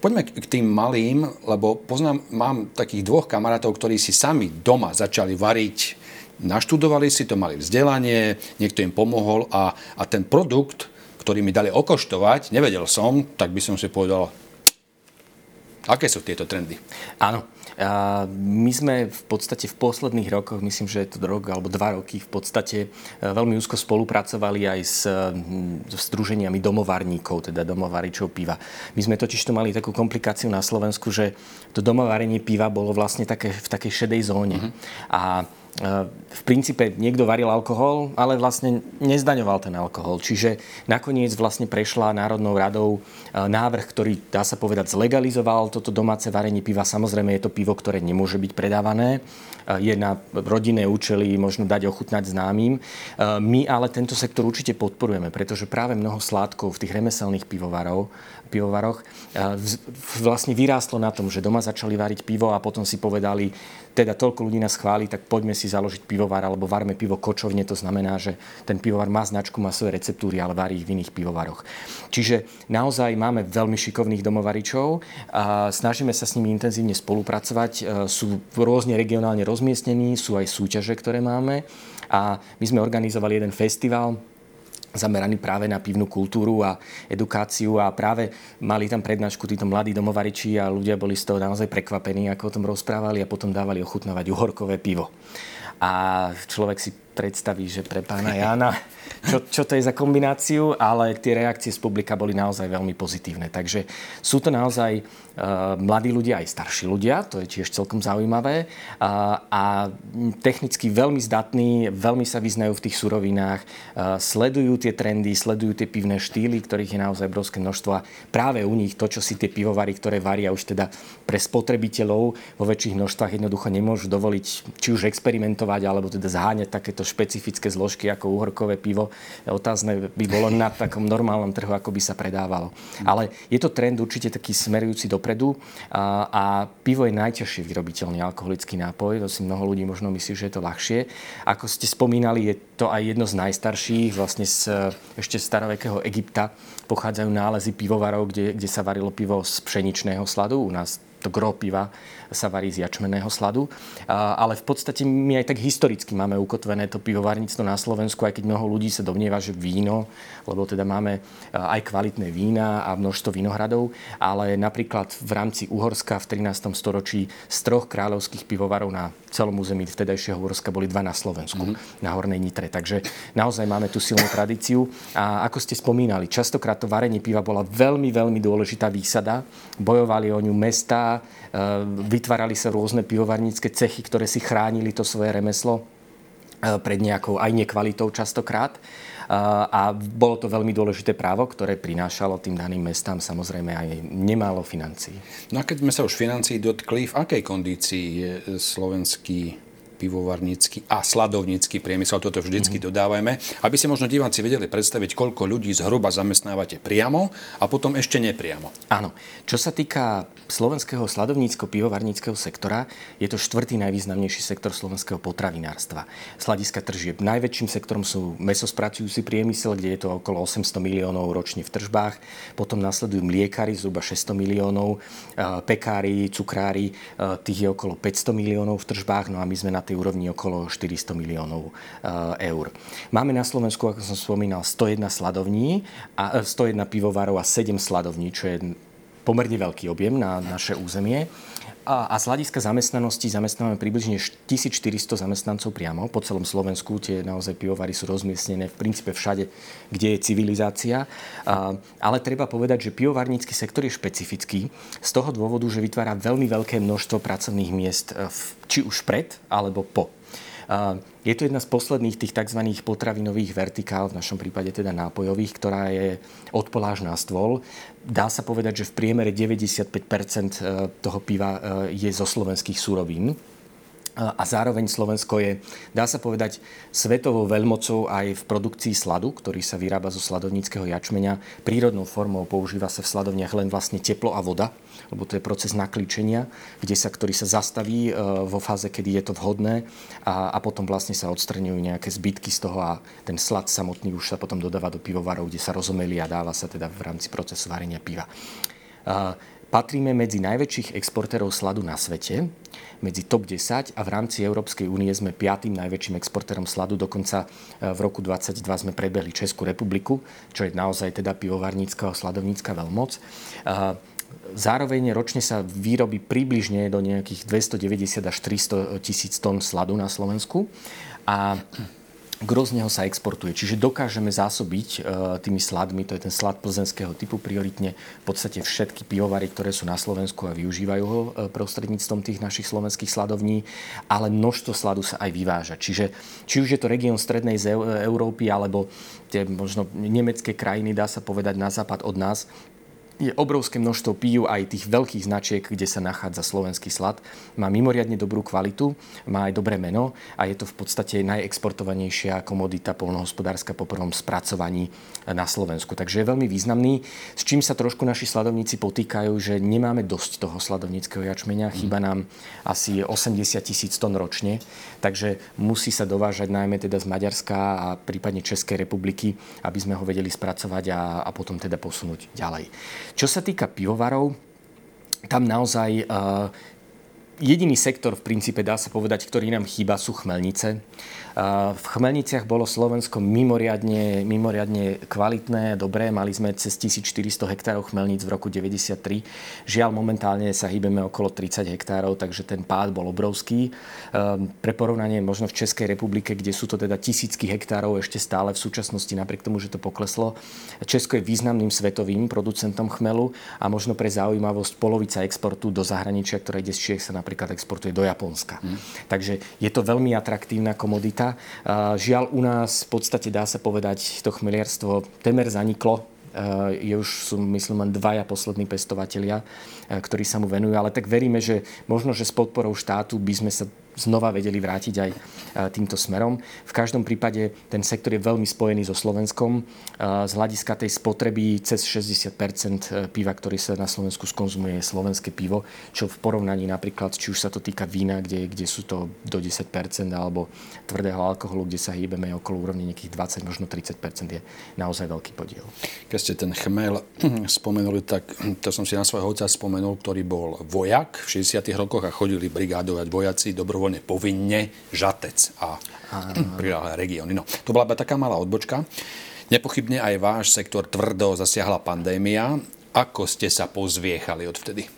Poďme k tým malým, lebo poznám, mám takých dvoch kamarátov, ktorí si sami doma začali variť naštudovali si to, mali vzdelanie, niekto im pomohol a, a ten produkt, ktorý mi dali okoštovať, nevedel som, tak by som si povedal, aké sú tieto trendy? Áno, a my sme v podstate v posledných rokoch, myslím, že je to rok alebo dva roky, v podstate e, veľmi úzko spolupracovali aj s, s združeniami domovárníkov, teda domovaričov piva. My sme totiž to mali takú komplikáciu na Slovensku, že to domovárenie piva bolo vlastne také, v takej šedej zóne. Uh-huh. A v princípe niekto varil alkohol, ale vlastne nezdaňoval ten alkohol. Čiže nakoniec vlastne prešla Národnou radou e, návrh, ktorý, dá sa povedať, zlegalizoval toto domáce varenie piva. Samozrejme je to pivo, ktoré nemôže byť predávané. E, je na rodinné účely možno dať ochutnať známym. E, my ale tento sektor určite podporujeme, pretože práve mnoho sládkov v tých remeselných pivovarov pivovaroch vlastne vyrástlo na tom, že doma začali variť pivo a potom si povedali, teda toľko ľudí nás chváli, tak poďme si založiť pivovar alebo varme pivo kočovne. To znamená, že ten pivovar má značku, má svoje receptúry, ale varí ich v iných pivovaroch. Čiže naozaj máme veľmi šikovných domovaričov a snažíme sa s nimi intenzívne spolupracovať. E, sú rôzne regionálne rozmiestnení, sú aj súťaže, ktoré máme. A my sme organizovali jeden festival, zameraný práve na pivnú kultúru a edukáciu a práve mali tam prednášku títo mladí domovariči a ľudia boli z toho naozaj prekvapení, ako o tom rozprávali a potom dávali ochutnávať uhorkové pivo. A človek si predstaví, že pre pána Jána, čo, čo to je za kombináciu, ale tie reakcie z publika boli naozaj veľmi pozitívne. Takže sú to naozaj uh, mladí ľudia, aj starší ľudia, to je tiež celkom zaujímavé. Uh, a technicky veľmi zdatní, veľmi sa vyznajú v tých surovinách, uh, sledujú tie trendy, sledujú tie pivné štýly, ktorých je naozaj obrovské množstvo. A práve u nich to, čo si tie pivovary, ktoré varia už teda pre spotrebiteľov vo väčších množstvách jednoducho nemôžu dovoliť či už experimentovať, alebo teda zháňať takéto špecifické zložky ako uhorkové pivo. Otázne by bolo na takom normálnom trhu, ako by sa predávalo. Ale je to trend určite taký smerujúci dopredu a, a pivo je najťažšie vyrobiteľný alkoholický nápoj. To si mnoho ľudí možno myslí, že je to ľahšie. Ako ste spomínali, je to aj jedno z najstarších, vlastne z ešte starovekého Egypta pochádzajú nálezy pivovarov, kde, kde sa varilo pivo z pšeničného sladu. U nás to gro piva sa varí z jačmeného sladu. Ale v podstate my aj tak historicky máme ukotvené to pivovarníctvo na Slovensku, aj keď mnoho ľudí sa domnieva, že víno, lebo teda máme aj kvalitné vína a množstvo vinohradov, ale napríklad v rámci Uhorska v 13. storočí z troch kráľovských pivovarov na celom území vtedajšieho Uhorska boli dva na Slovensku, mm-hmm. na Hornej Nitre. Takže naozaj máme tu silnú tradíciu. A ako ste spomínali, častokrát to varenie piva bola veľmi, veľmi dôležitá výsada. Bojovali o ňu mesta, e, vytvárali sa rôzne pivovarnícke cechy, ktoré si chránili to svoje remeslo e, pred nejakou aj nekvalitou častokrát. E, a bolo to veľmi dôležité právo, ktoré prinášalo tým daným mestám samozrejme aj nemálo financií. No a keď sme sa už financií dotkli, v akej kondícii je slovenský pivovarnícky a sladovnícky priemysel, toto vždycky mm-hmm. dodávajme, aby si možno diváci vedeli predstaviť, koľko ľudí zhruba zamestnávate priamo a potom ešte nepriamo. Áno. Čo sa týka slovenského sladovnícko-pivovarníckého sektora, je to štvrtý najvýznamnejší sektor slovenského potravinárstva. Z hľadiska tržieb najväčším sektorom sú mesospracujúci priemysel, kde je to okolo 800 miliónov ročne v tržbách, potom nasledujú mliekári, zhruba 600 miliónov, pekári, cukrári, tých je okolo 500 miliónov v tržbách, no a my sme na tej úrovni okolo 400 miliónov eh, eur. Máme na Slovensku, ako som spomínal, 101 sladovní, a 101 eh, pivovarov a 7 sladovní, čo je pomerne veľký objem na naše územie. A, z hľadiska zamestnanosti zamestnávame približne 1400 zamestnancov priamo po celom Slovensku. Tie naozaj pivovary sú rozmiestnené v princípe všade, kde je civilizácia. Ale treba povedať, že pivovarnícky sektor je špecifický z toho dôvodu, že vytvára veľmi veľké množstvo pracovných miest, v, či už pred alebo po je to jedna z posledných tých tzv. potravinových vertikál, v našom prípade teda nápojových, ktorá je od poláž na stôl. Dá sa povedať, že v priemere 95% e, toho piva e, je zo slovenských súrovín a zároveň Slovensko je, dá sa povedať, svetovou veľmocou aj v produkcii sladu, ktorý sa vyrába zo sladovníckého jačmenia. Prírodnou formou používa sa v sladovniach len vlastne teplo a voda, lebo to je proces naklíčenia, kde sa, ktorý sa zastaví e, vo fáze, kedy je to vhodné a, a potom vlastne sa odstraňujú nejaké zbytky z toho a ten slad samotný už sa potom dodáva do pivovarov, kde sa rozomelí a dáva sa teda v rámci procesu varenia piva. Patríme medzi najväčších exportérov sladu na svete, medzi top 10 a v rámci Európskej únie sme piatým najväčším exportérom sladu. Dokonca e, v roku 2022 sme prebehli Českú republiku, čo je naozaj teda pivovarnícka a sladovnícka veľmoc. E, zároveň ročne sa výrobí približne do nejakých 290 až 300 tisíc tón sladu na Slovensku. A Gros z neho sa exportuje, čiže dokážeme zásobiť e, tými sladmi, to je ten slad plzenského typu prioritne, v podstate všetky pivovary, ktoré sú na Slovensku a využívajú ho e, prostredníctvom tých našich slovenských sladovní, ale množstvo sladu sa aj vyváža. Čiže či už je to región strednej z Európy alebo tie možno nemecké krajiny, dá sa povedať na západ od nás, je obrovské množstvo pív aj tých veľkých značiek, kde sa nachádza slovenský slad. Má mimoriadne dobrú kvalitu, má aj dobré meno a je to v podstate najexportovanejšia komodita polnohospodárska po prvom spracovaní na Slovensku. Takže je veľmi významný, s čím sa trošku naši sladovníci potýkajú, že nemáme dosť toho sladovníckého jačmenia, chýba nám asi 80 tisíc tón ročne, takže musí sa dovážať najmä teda z Maďarska a prípadne Českej republiky, aby sme ho vedeli spracovať a, a potom teda posunúť ďalej. Čo sa týka pivovarov, tam naozaj uh, jediný sektor v princípe, dá sa povedať, ktorý nám chýba, sú chmelnice. V Chmelniciach bolo Slovensko mimoriadne, mimoriadne kvalitné, dobré. Mali sme cez 1400 hektárov chmelníc v roku 93. Žiaľ, momentálne sa hýbeme okolo 30 hektárov, takže ten pád bol obrovský. Ehm, pre porovnanie možno v Českej republike, kde sú to teda tisícky hektárov ešte stále v súčasnosti, napriek tomu, že to pokleslo. Česko je významným svetovým producentom chmelu a možno pre zaujímavosť polovica exportu do zahraničia, ktoré ide z Čiech, sa napríklad exportuje do Japonska. Hmm. Takže je to veľmi atraktívna komodita Žiaľ u nás v podstate dá sa povedať, to chmeliarstvo temer zaniklo. Je už sú, myslím, len dvaja poslední pestovatelia, ktorí sa mu venujú, ale tak veríme, že možno, že s podporou štátu by sme sa znova vedeli vrátiť aj e, týmto smerom. V každom prípade ten sektor je veľmi spojený so Slovenskom. E, z hľadiska tej spotreby cez 60 e, piva, ktorý sa na Slovensku skonzumuje, je slovenské pivo, čo v porovnaní napríklad, či už sa to týka vína, kde, kde sú to do 10% alebo tvrdého alkoholu, kde sa hýbeme okolo úrovne nejakých 20, možno 30% je naozaj veľký podiel. Keď ste ten chmel *clears throat* spomenuli, tak to som si na svojho otca spomenul, ktorý bol vojak v 60 rokoch a chodili brigádovať vojaci dobrovoľne dobrovoľne povinne Žatec a *clears throat* priláhle regióny. No, to bola taká malá odbočka. Nepochybne aj váš sektor tvrdo zasiahla pandémia. Ako ste sa pozviechali odvtedy?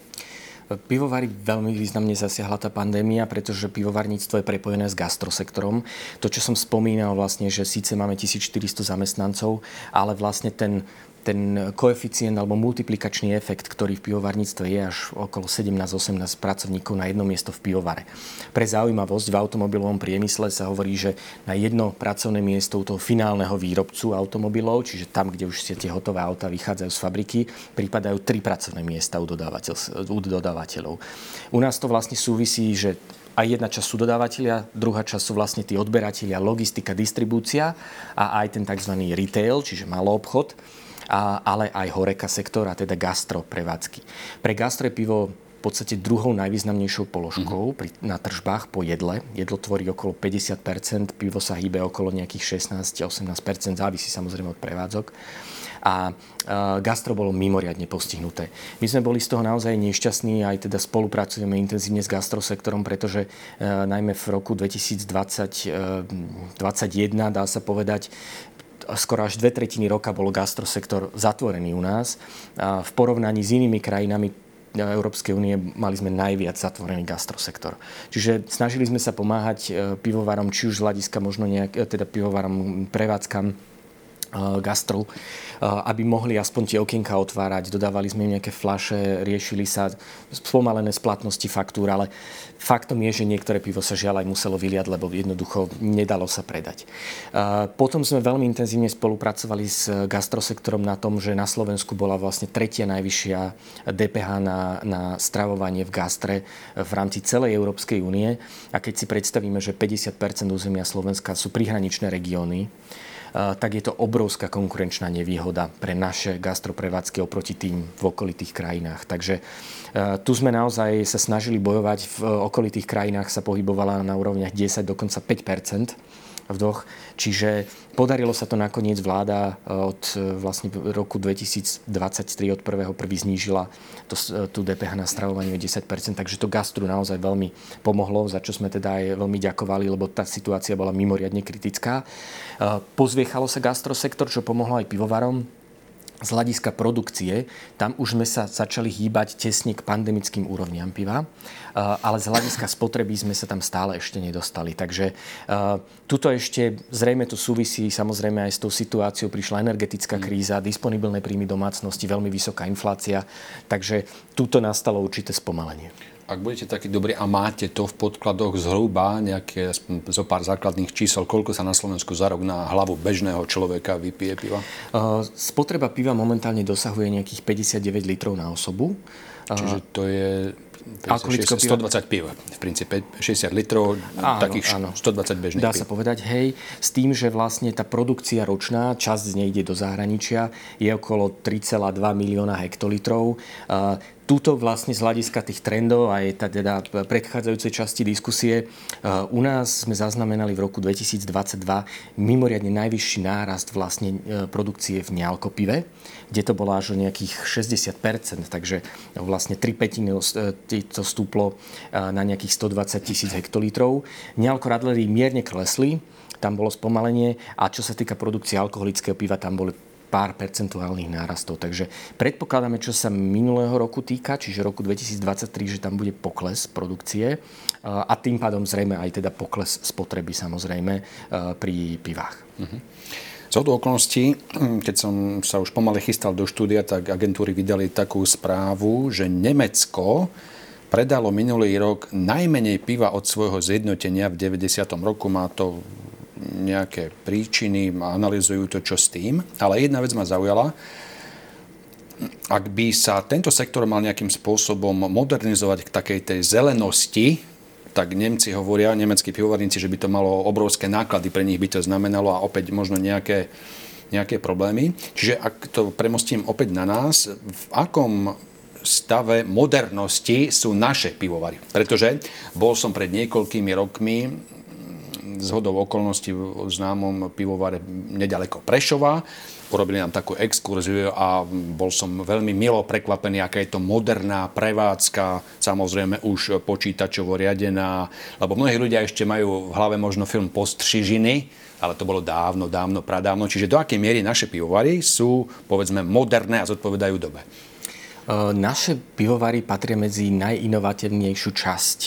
Pivovary veľmi významne zasiahla tá pandémia, pretože pivovarníctvo je prepojené s gastrosektorom. To, čo som spomínal vlastne, že síce máme 1400 zamestnancov, ale vlastne ten ten koeficient alebo multiplikačný efekt, ktorý v pivovarníctve je až okolo 17-18 pracovníkov na jedno miesto v pivovare. Pre zaujímavosť v automobilovom priemysle sa hovorí, že na jedno pracovné miesto u toho finálneho výrobcu automobilov, čiže tam, kde už tie hotové auta vychádzajú z fabriky, pripadajú tri pracovné miesta u, u dodávateľov. U nás to vlastne súvisí, že aj jedna časť sú dodávateľia, druhá časť sú vlastne tí odberatelia, logistika, distribúcia a aj ten tzv. retail, čiže malý obchod a, ale aj horeka sektor, a teda gastro prevádzky. Pre gastro je pivo v podstate druhou najvýznamnejšou položkou mm-hmm. pri, na tržbách po jedle. Jedlo tvorí okolo 50%, pivo sa hýbe okolo nejakých 16-18%, závisí samozrejme od prevádzok. A uh, gastro bolo mimoriadne postihnuté. My sme boli z toho naozaj nešťastní, aj teda spolupracujeme intenzívne s gastrosektorom, pretože uh, najmä v roku 2020 uh, 2021, dá sa povedať, skoro až dve tretiny roka bol gastrosektor zatvorený u nás. V porovnaní s inými krajinami Európskej únie mali sme najviac zatvorený gastrosektor. Čiže snažili sme sa pomáhať pivovarom, či už z hľadiska možno nejak, teda pivovarom, prevádzkam, gastru aby mohli aspoň tie okienka otvárať. Dodávali sme im nejaké flaše, riešili sa spomalené splatnosti faktúr, ale faktom je, že niektoré pivo sa žiaľ aj muselo vyliať, lebo jednoducho nedalo sa predať. Potom sme veľmi intenzívne spolupracovali s gastrosektorom na tom, že na Slovensku bola vlastne tretia najvyššia DPH na, na stravovanie v gastre v rámci celej Európskej únie. A keď si predstavíme, že 50 územia Slovenska sú prihraničné regióny, tak je to obrovská konkurenčná nevýhoda pre naše gastroprevádzky oproti tým v okolitých krajinách. Takže tu sme naozaj sa snažili bojovať. V okolitých krajinách sa pohybovala na úrovniach 10, dokonca 5 vdoch. Čiže podarilo sa to nakoniec vláda e, od e, vlastne roku 2023 od 1.1. znížila to, e, tú DPH na stravovanie o 10%, takže to gastru naozaj veľmi pomohlo, za čo sme teda aj veľmi ďakovali, lebo tá situácia bola mimoriadne kritická. Pozviechalo sa gastrosektor, čo pomohlo aj pivovarom z hľadiska produkcie, tam už sme sa začali hýbať tesne k pandemickým úrovniam piva, ale z hľadiska spotreby sme sa tam stále ešte nedostali. Takže tuto ešte zrejme to súvisí samozrejme aj s tou situáciou. Prišla energetická mm. kríza, disponibilné príjmy domácnosti, veľmi vysoká inflácia, takže tuto nastalo určité spomalenie. Ak budete takí dobrí a máte to v podkladoch zhruba nejaké zo pár základných čísel, koľko sa na Slovensku za rok na hlavu bežného človeka vypije piva? Spotreba piva momentálne dosahuje nejakých 59 litrov na osobu. Čiže to je 50, 120 piv, v princípe 60 litrov, áno, takých áno. 120 bežných Dá sa povedať, hej, s tým, že vlastne tá produkcia ročná, časť z nej ide do zahraničia, je okolo 3,2 milióna hektolitrov. Tuto vlastne z hľadiska tých trendov aj teda predchádzajúcej časti diskusie u nás sme zaznamenali v roku 2022 mimoriadne najvyšší nárast vlastne e, produkcie v nealkopive, kde to bolo až o nejakých 60%, takže vlastne 3 petiny e, to stúplo na nejakých 120 tisíc hektolitrov. Nealko radlery mierne klesli, tam bolo spomalenie a čo sa týka produkcie alkoholického piva, tam boli pár percentuálnych nárastov. Takže predpokladáme, čo sa minulého roku týka, čiže roku 2023, že tam bude pokles produkcie a tým pádom zrejme aj teda pokles spotreby samozrejme pri pivách. Uh-huh. Z okolností, keď som sa už pomaly chystal do štúdia, tak agentúry vydali takú správu, že Nemecko predalo minulý rok najmenej piva od svojho zjednotenia v 90. roku. Má to nejaké príčiny analizujú to, čo s tým. Ale jedna vec ma zaujala. Ak by sa tento sektor mal nejakým spôsobom modernizovať k takej tej zelenosti, tak Nemci hovoria, nemeckí pivovarníci, že by to malo obrovské náklady, pre nich by to znamenalo a opäť možno nejaké, nejaké problémy. Čiže ak to premostím opäť na nás, v akom stave modernosti sú naše pivovary. Pretože bol som pred niekoľkými rokmi z hodou okolností v známom pivovare nedaleko Prešova. Urobili nám takú exkurziu a bol som veľmi milo prekvapený, aká je to moderná prevádzka, samozrejme už počítačovo riadená, lebo mnohí ľudia ešte majú v hlave možno film Postřižiny, ale to bolo dávno, dávno, pradávno. Čiže do akej miery naše pivovary sú, povedzme, moderné a zodpovedajú dobe? Naše pivovary patria medzi najinovatívnejšiu časť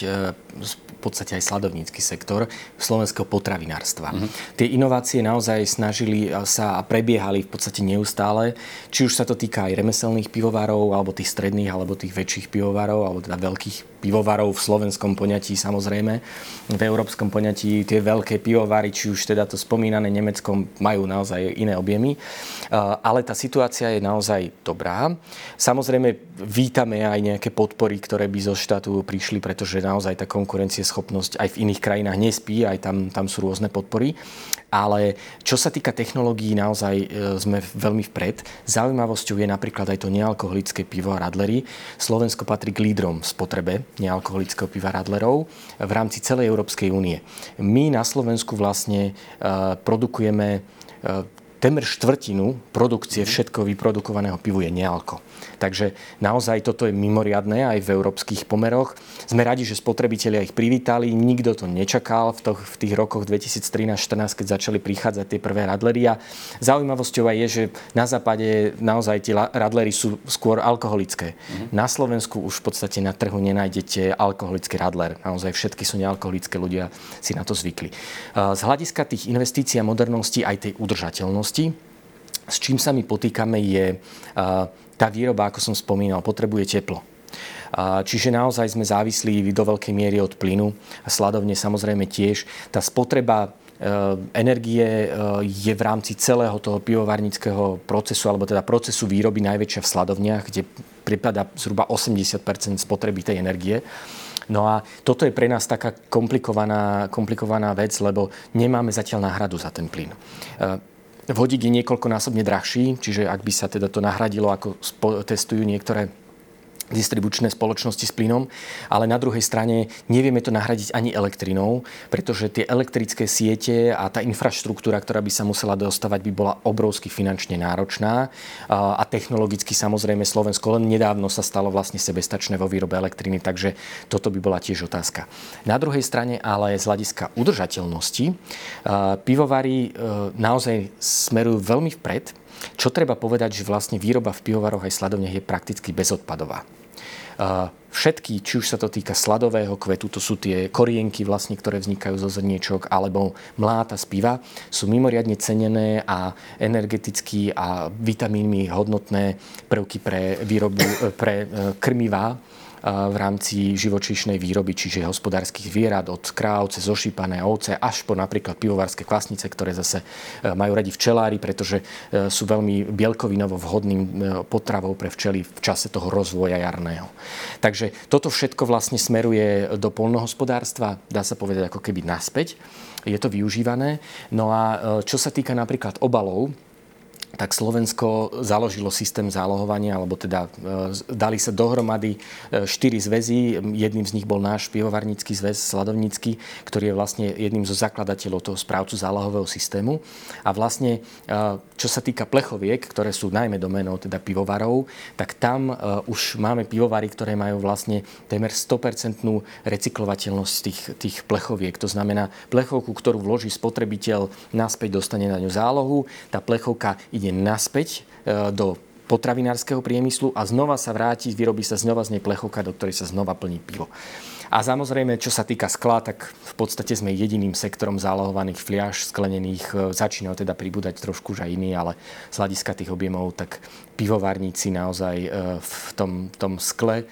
podstate aj sladovnícky sektor slovenského potravinárstva. Uh-huh. Tie inovácie naozaj snažili sa a prebiehali v podstate neustále, či už sa to týka aj remeselných pivovarov, alebo tých stredných, alebo tých väčších pivovarov, alebo teda veľkých pivovarov v slovenskom poňatí samozrejme. V európskom poňatí tie veľké pivovary, či už teda to spomínané Nemeckom, majú naozaj iné objemy. Ale tá situácia je naozaj dobrá. Samozrejme vítame aj nejaké podpory, ktoré by zo štátu prišli, pretože naozaj tá konkurencieschopnosť aj v iných krajinách nespí, aj tam, tam sú rôzne podpory. Ale čo sa týka technológií, naozaj e, sme veľmi vpred. Zaujímavosťou je napríklad aj to nealkoholické pivo a radlery. Slovensko patrí k lídrom v spotrebe nealkoholického piva radlerov v rámci celej Európskej únie. My na Slovensku vlastne e, produkujeme e, temer štvrtinu produkcie všetko vyprodukovaného pivu je nealko. Takže naozaj toto je mimoriadné aj v európskych pomeroch. Sme radi, že spotrebitelia ich privítali, nikto to nečakal v, to, v tých rokoch 2013-2014, keď začali prichádzať tie prvé radlery. A zaujímavosťou aj je, že na západe naozaj tie radlery sú skôr alkoholické. Mm-hmm. Na Slovensku už v podstate na trhu nenájdete alkoholický radler. Naozaj všetky sú nealkoholické, ľudia si na to zvykli. Z hľadiska tých investícií a modernosti aj tej udržateľnosti, s čím sa my potýkame je tá výroba, ako som spomínal, potrebuje teplo. Čiže naozaj sme závislí do veľkej miery od plynu a sladovne samozrejme tiež. Tá spotreba e, energie e, je v rámci celého toho pivovarnického procesu, alebo teda procesu výroby najväčšia v sladovniach, kde pripada zhruba 80% spotreby tej energie. No a toto je pre nás taká komplikovaná, komplikovaná vec, lebo nemáme zatiaľ náhradu za ten plyn. Vodík je niekoľkonásobne drahší, čiže ak by sa teda to nahradilo, ako testujú niektoré distribučné spoločnosti s plynom, ale na druhej strane nevieme to nahradiť ani elektrinou, pretože tie elektrické siete a tá infraštruktúra, ktorá by sa musela dostávať, by bola obrovsky finančne náročná a technologicky samozrejme Slovensko len nedávno sa stalo vlastne sebestačné vo výrobe elektriny, takže toto by bola tiež otázka. Na druhej strane ale z hľadiska udržateľnosti pivovary e, naozaj smerujú veľmi vpred, čo treba povedať, že vlastne výroba v pivovaroch aj sladovniach je prakticky bezodpadová. Všetky, či už sa to týka sladového kvetu, to sú tie korienky vlastne, ktoré vznikajú zo zrniečok, alebo mláta z piva, sú mimoriadne cenené a energeticky a vitamínmi hodnotné prvky pre výrobu, pre e, krmivá v rámci živočíšnej výroby, čiže hospodárskych zvierat od kráv cez ošípané ovce až po napríklad pivovárske kvasnice, ktoré zase e, majú radi včelári, pretože e, sú veľmi bielkovinovo vhodným e, potravou pre včely v čase toho rozvoja jarného. Takže toto všetko vlastne smeruje do polnohospodárstva, dá sa povedať ako keby naspäť. Je to využívané. No a čo sa týka napríklad obalov, tak Slovensko založilo systém zálohovania, alebo teda e, dali sa dohromady e, štyri zväzy. Jedným z nich bol náš pivovarnícky zväz Sladovnícky, ktorý je vlastne jedným zo zakladateľov toho správcu zálohového systému. A vlastne, e, čo sa týka plechoviek, ktoré sú najmä domenou teda pivovarov, tak tam už máme pivovary, ktoré majú vlastne témer 100% recyklovateľnosť tých, tých plechoviek. To znamená, plechovku, ktorú vloží spotrebiteľ, naspäť dostane na ňu zálohu. Tá plechovka ide naspäť e, do potravinárskeho priemyslu a znova sa vráti, vyrobí sa znova z nej plechovka, do ktorej sa znova plní pivo. A samozrejme, čo sa týka skla, tak v podstate sme jediným sektorom zálohovaných fliaž sklenených. E, začínajú teda pribúdať trošku už aj iní, ale z hľadiska tých objemov, tak pivovarníci naozaj e, v tom, tom skle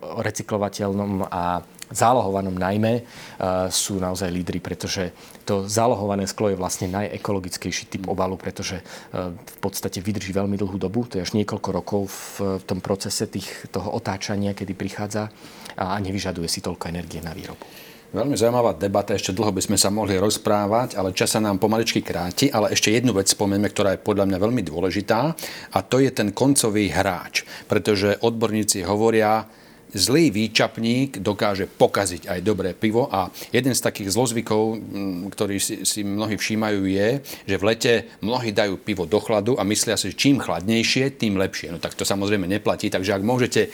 recyklovateľnom a zálohovanom najmä, sú naozaj lídry, pretože to zálohované sklo je vlastne najekologickejší typ obalu, pretože e, v podstate vydrží veľmi dlhú dobu, to je až niekoľko rokov v tom procese tých, toho otáčania, kedy prichádza a nevyžaduje si toľko energie na výrobu. Veľmi zaujímavá debata, ešte dlho by sme sa mohli rozprávať, ale čas sa nám pomaličky kráti, ale ešte jednu vec spomeňme, ktorá je podľa mňa veľmi dôležitá a to je ten koncový hráč, pretože odborníci hovoria, zlý výčapník dokáže pokaziť aj dobré pivo a jeden z takých zlozvykov, ktorý si, si mnohí všímajú, je, že v lete mnohí dajú pivo do chladu a myslia si, že čím chladnejšie, tým lepšie. No tak to samozrejme neplatí, takže ak môžete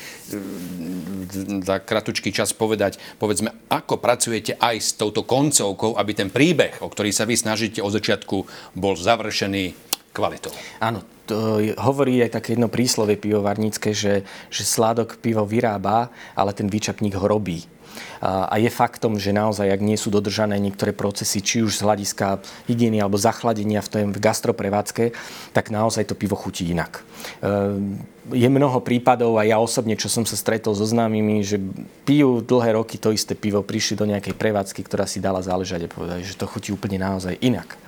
za kratučký čas povedať, povedzme, ako pracujete aj s touto koncovkou, aby ten príbeh, o ktorý sa vy snažíte od začiatku, bol završený kvalitou. Áno, to hovorí aj také jedno príslovie pivovarnícke, že, že sládok pivo vyrába, ale ten výčapník ho robí. A je faktom, že naozaj, ak nie sú dodržané niektoré procesy, či už z hľadiska hygieny alebo zachladenia v, tom, v gastroprevádzke, tak naozaj to pivo chutí inak. Ehm, je mnoho prípadov a ja osobne, čo som sa stretol so známymi, že pijú dlhé roky to isté pivo, prišli do nejakej prevádzky, ktorá si dala záležať a povedali, že to chutí úplne naozaj inak.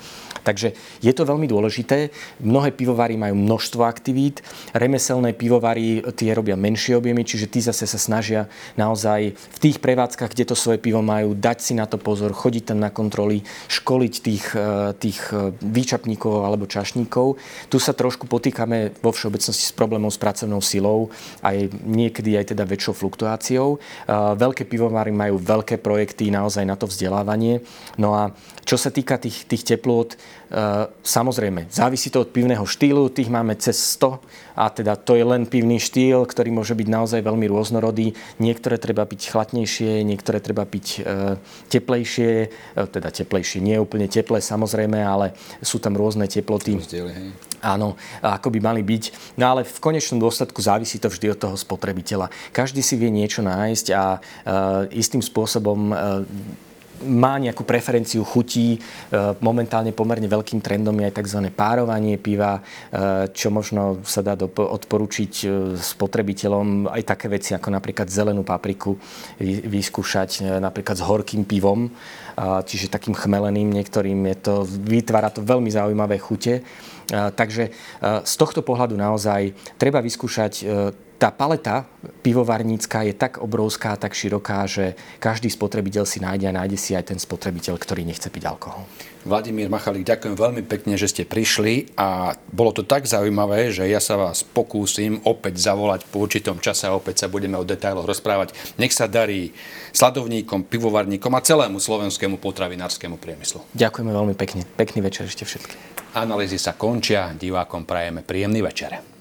Takže je to veľmi dôležité. Mnohé pivovary majú množstvo aktivít, remeselné pivovary tie robia menšie objemy, čiže tí zase sa snažia naozaj v tých prevádzkach, kde to svoje pivo majú, dať si na to pozor, chodiť tam na kontroly, školiť tých, e, tých e, výčapníkov alebo čašníkov. Tu sa trošku potýkame vo všeobecnosti s problémom s pracovnou silou aj niekedy aj teda väčšou fluktuáciou. Veľké pivovary majú veľké projekty naozaj na to vzdelávanie. No a čo sa týka tých, tých teplôt, samozrejme, závisí to od pivného štýlu, tých máme cez 100 a teda to je len pivný štýl, ktorý môže byť naozaj veľmi rôznorodý. Niektoré treba piť chladnejšie, niektoré treba piť e, teplejšie, e, teda teplejšie, nie úplne teplé samozrejme, ale sú tam rôzne teploty. Rozdiely, hej. Áno, ako by mali byť. No ale v konečnom dôsledku závisí to vždy od toho spotrebiteľa. Každý si vie niečo nájsť a istým spôsobom má nejakú preferenciu chutí. E, momentálne pomerne veľkým trendom je aj tzv. párovanie piva, e, čo možno sa dá odporučiť e, spotrebiteľom aj také veci ako napríklad zelenú papriku vyskúšať napríklad s horkým pivom, čiže takým chmeleným niektorým. Je to, vytvára to veľmi zaujímavé chute. Takže z tohto pohľadu naozaj treba vyskúšať tá paleta pivovarnícka je tak obrovská, tak široká, že každý spotrebiteľ si nájde a nájde si aj ten spotrebiteľ, ktorý nechce piť alkohol. Vladimír Machalík, ďakujem veľmi pekne, že ste prišli a bolo to tak zaujímavé, že ja sa vás pokúsim opäť zavolať po určitom čase a opäť sa budeme o detailoch rozprávať. Nech sa darí sladovníkom, pivovarníkom a celému slovenskému potravinárskému priemyslu. Ďakujeme veľmi pekne. Pekný večer ešte všetkým. Analýzy sa končia, divákom prajeme príjemný večer.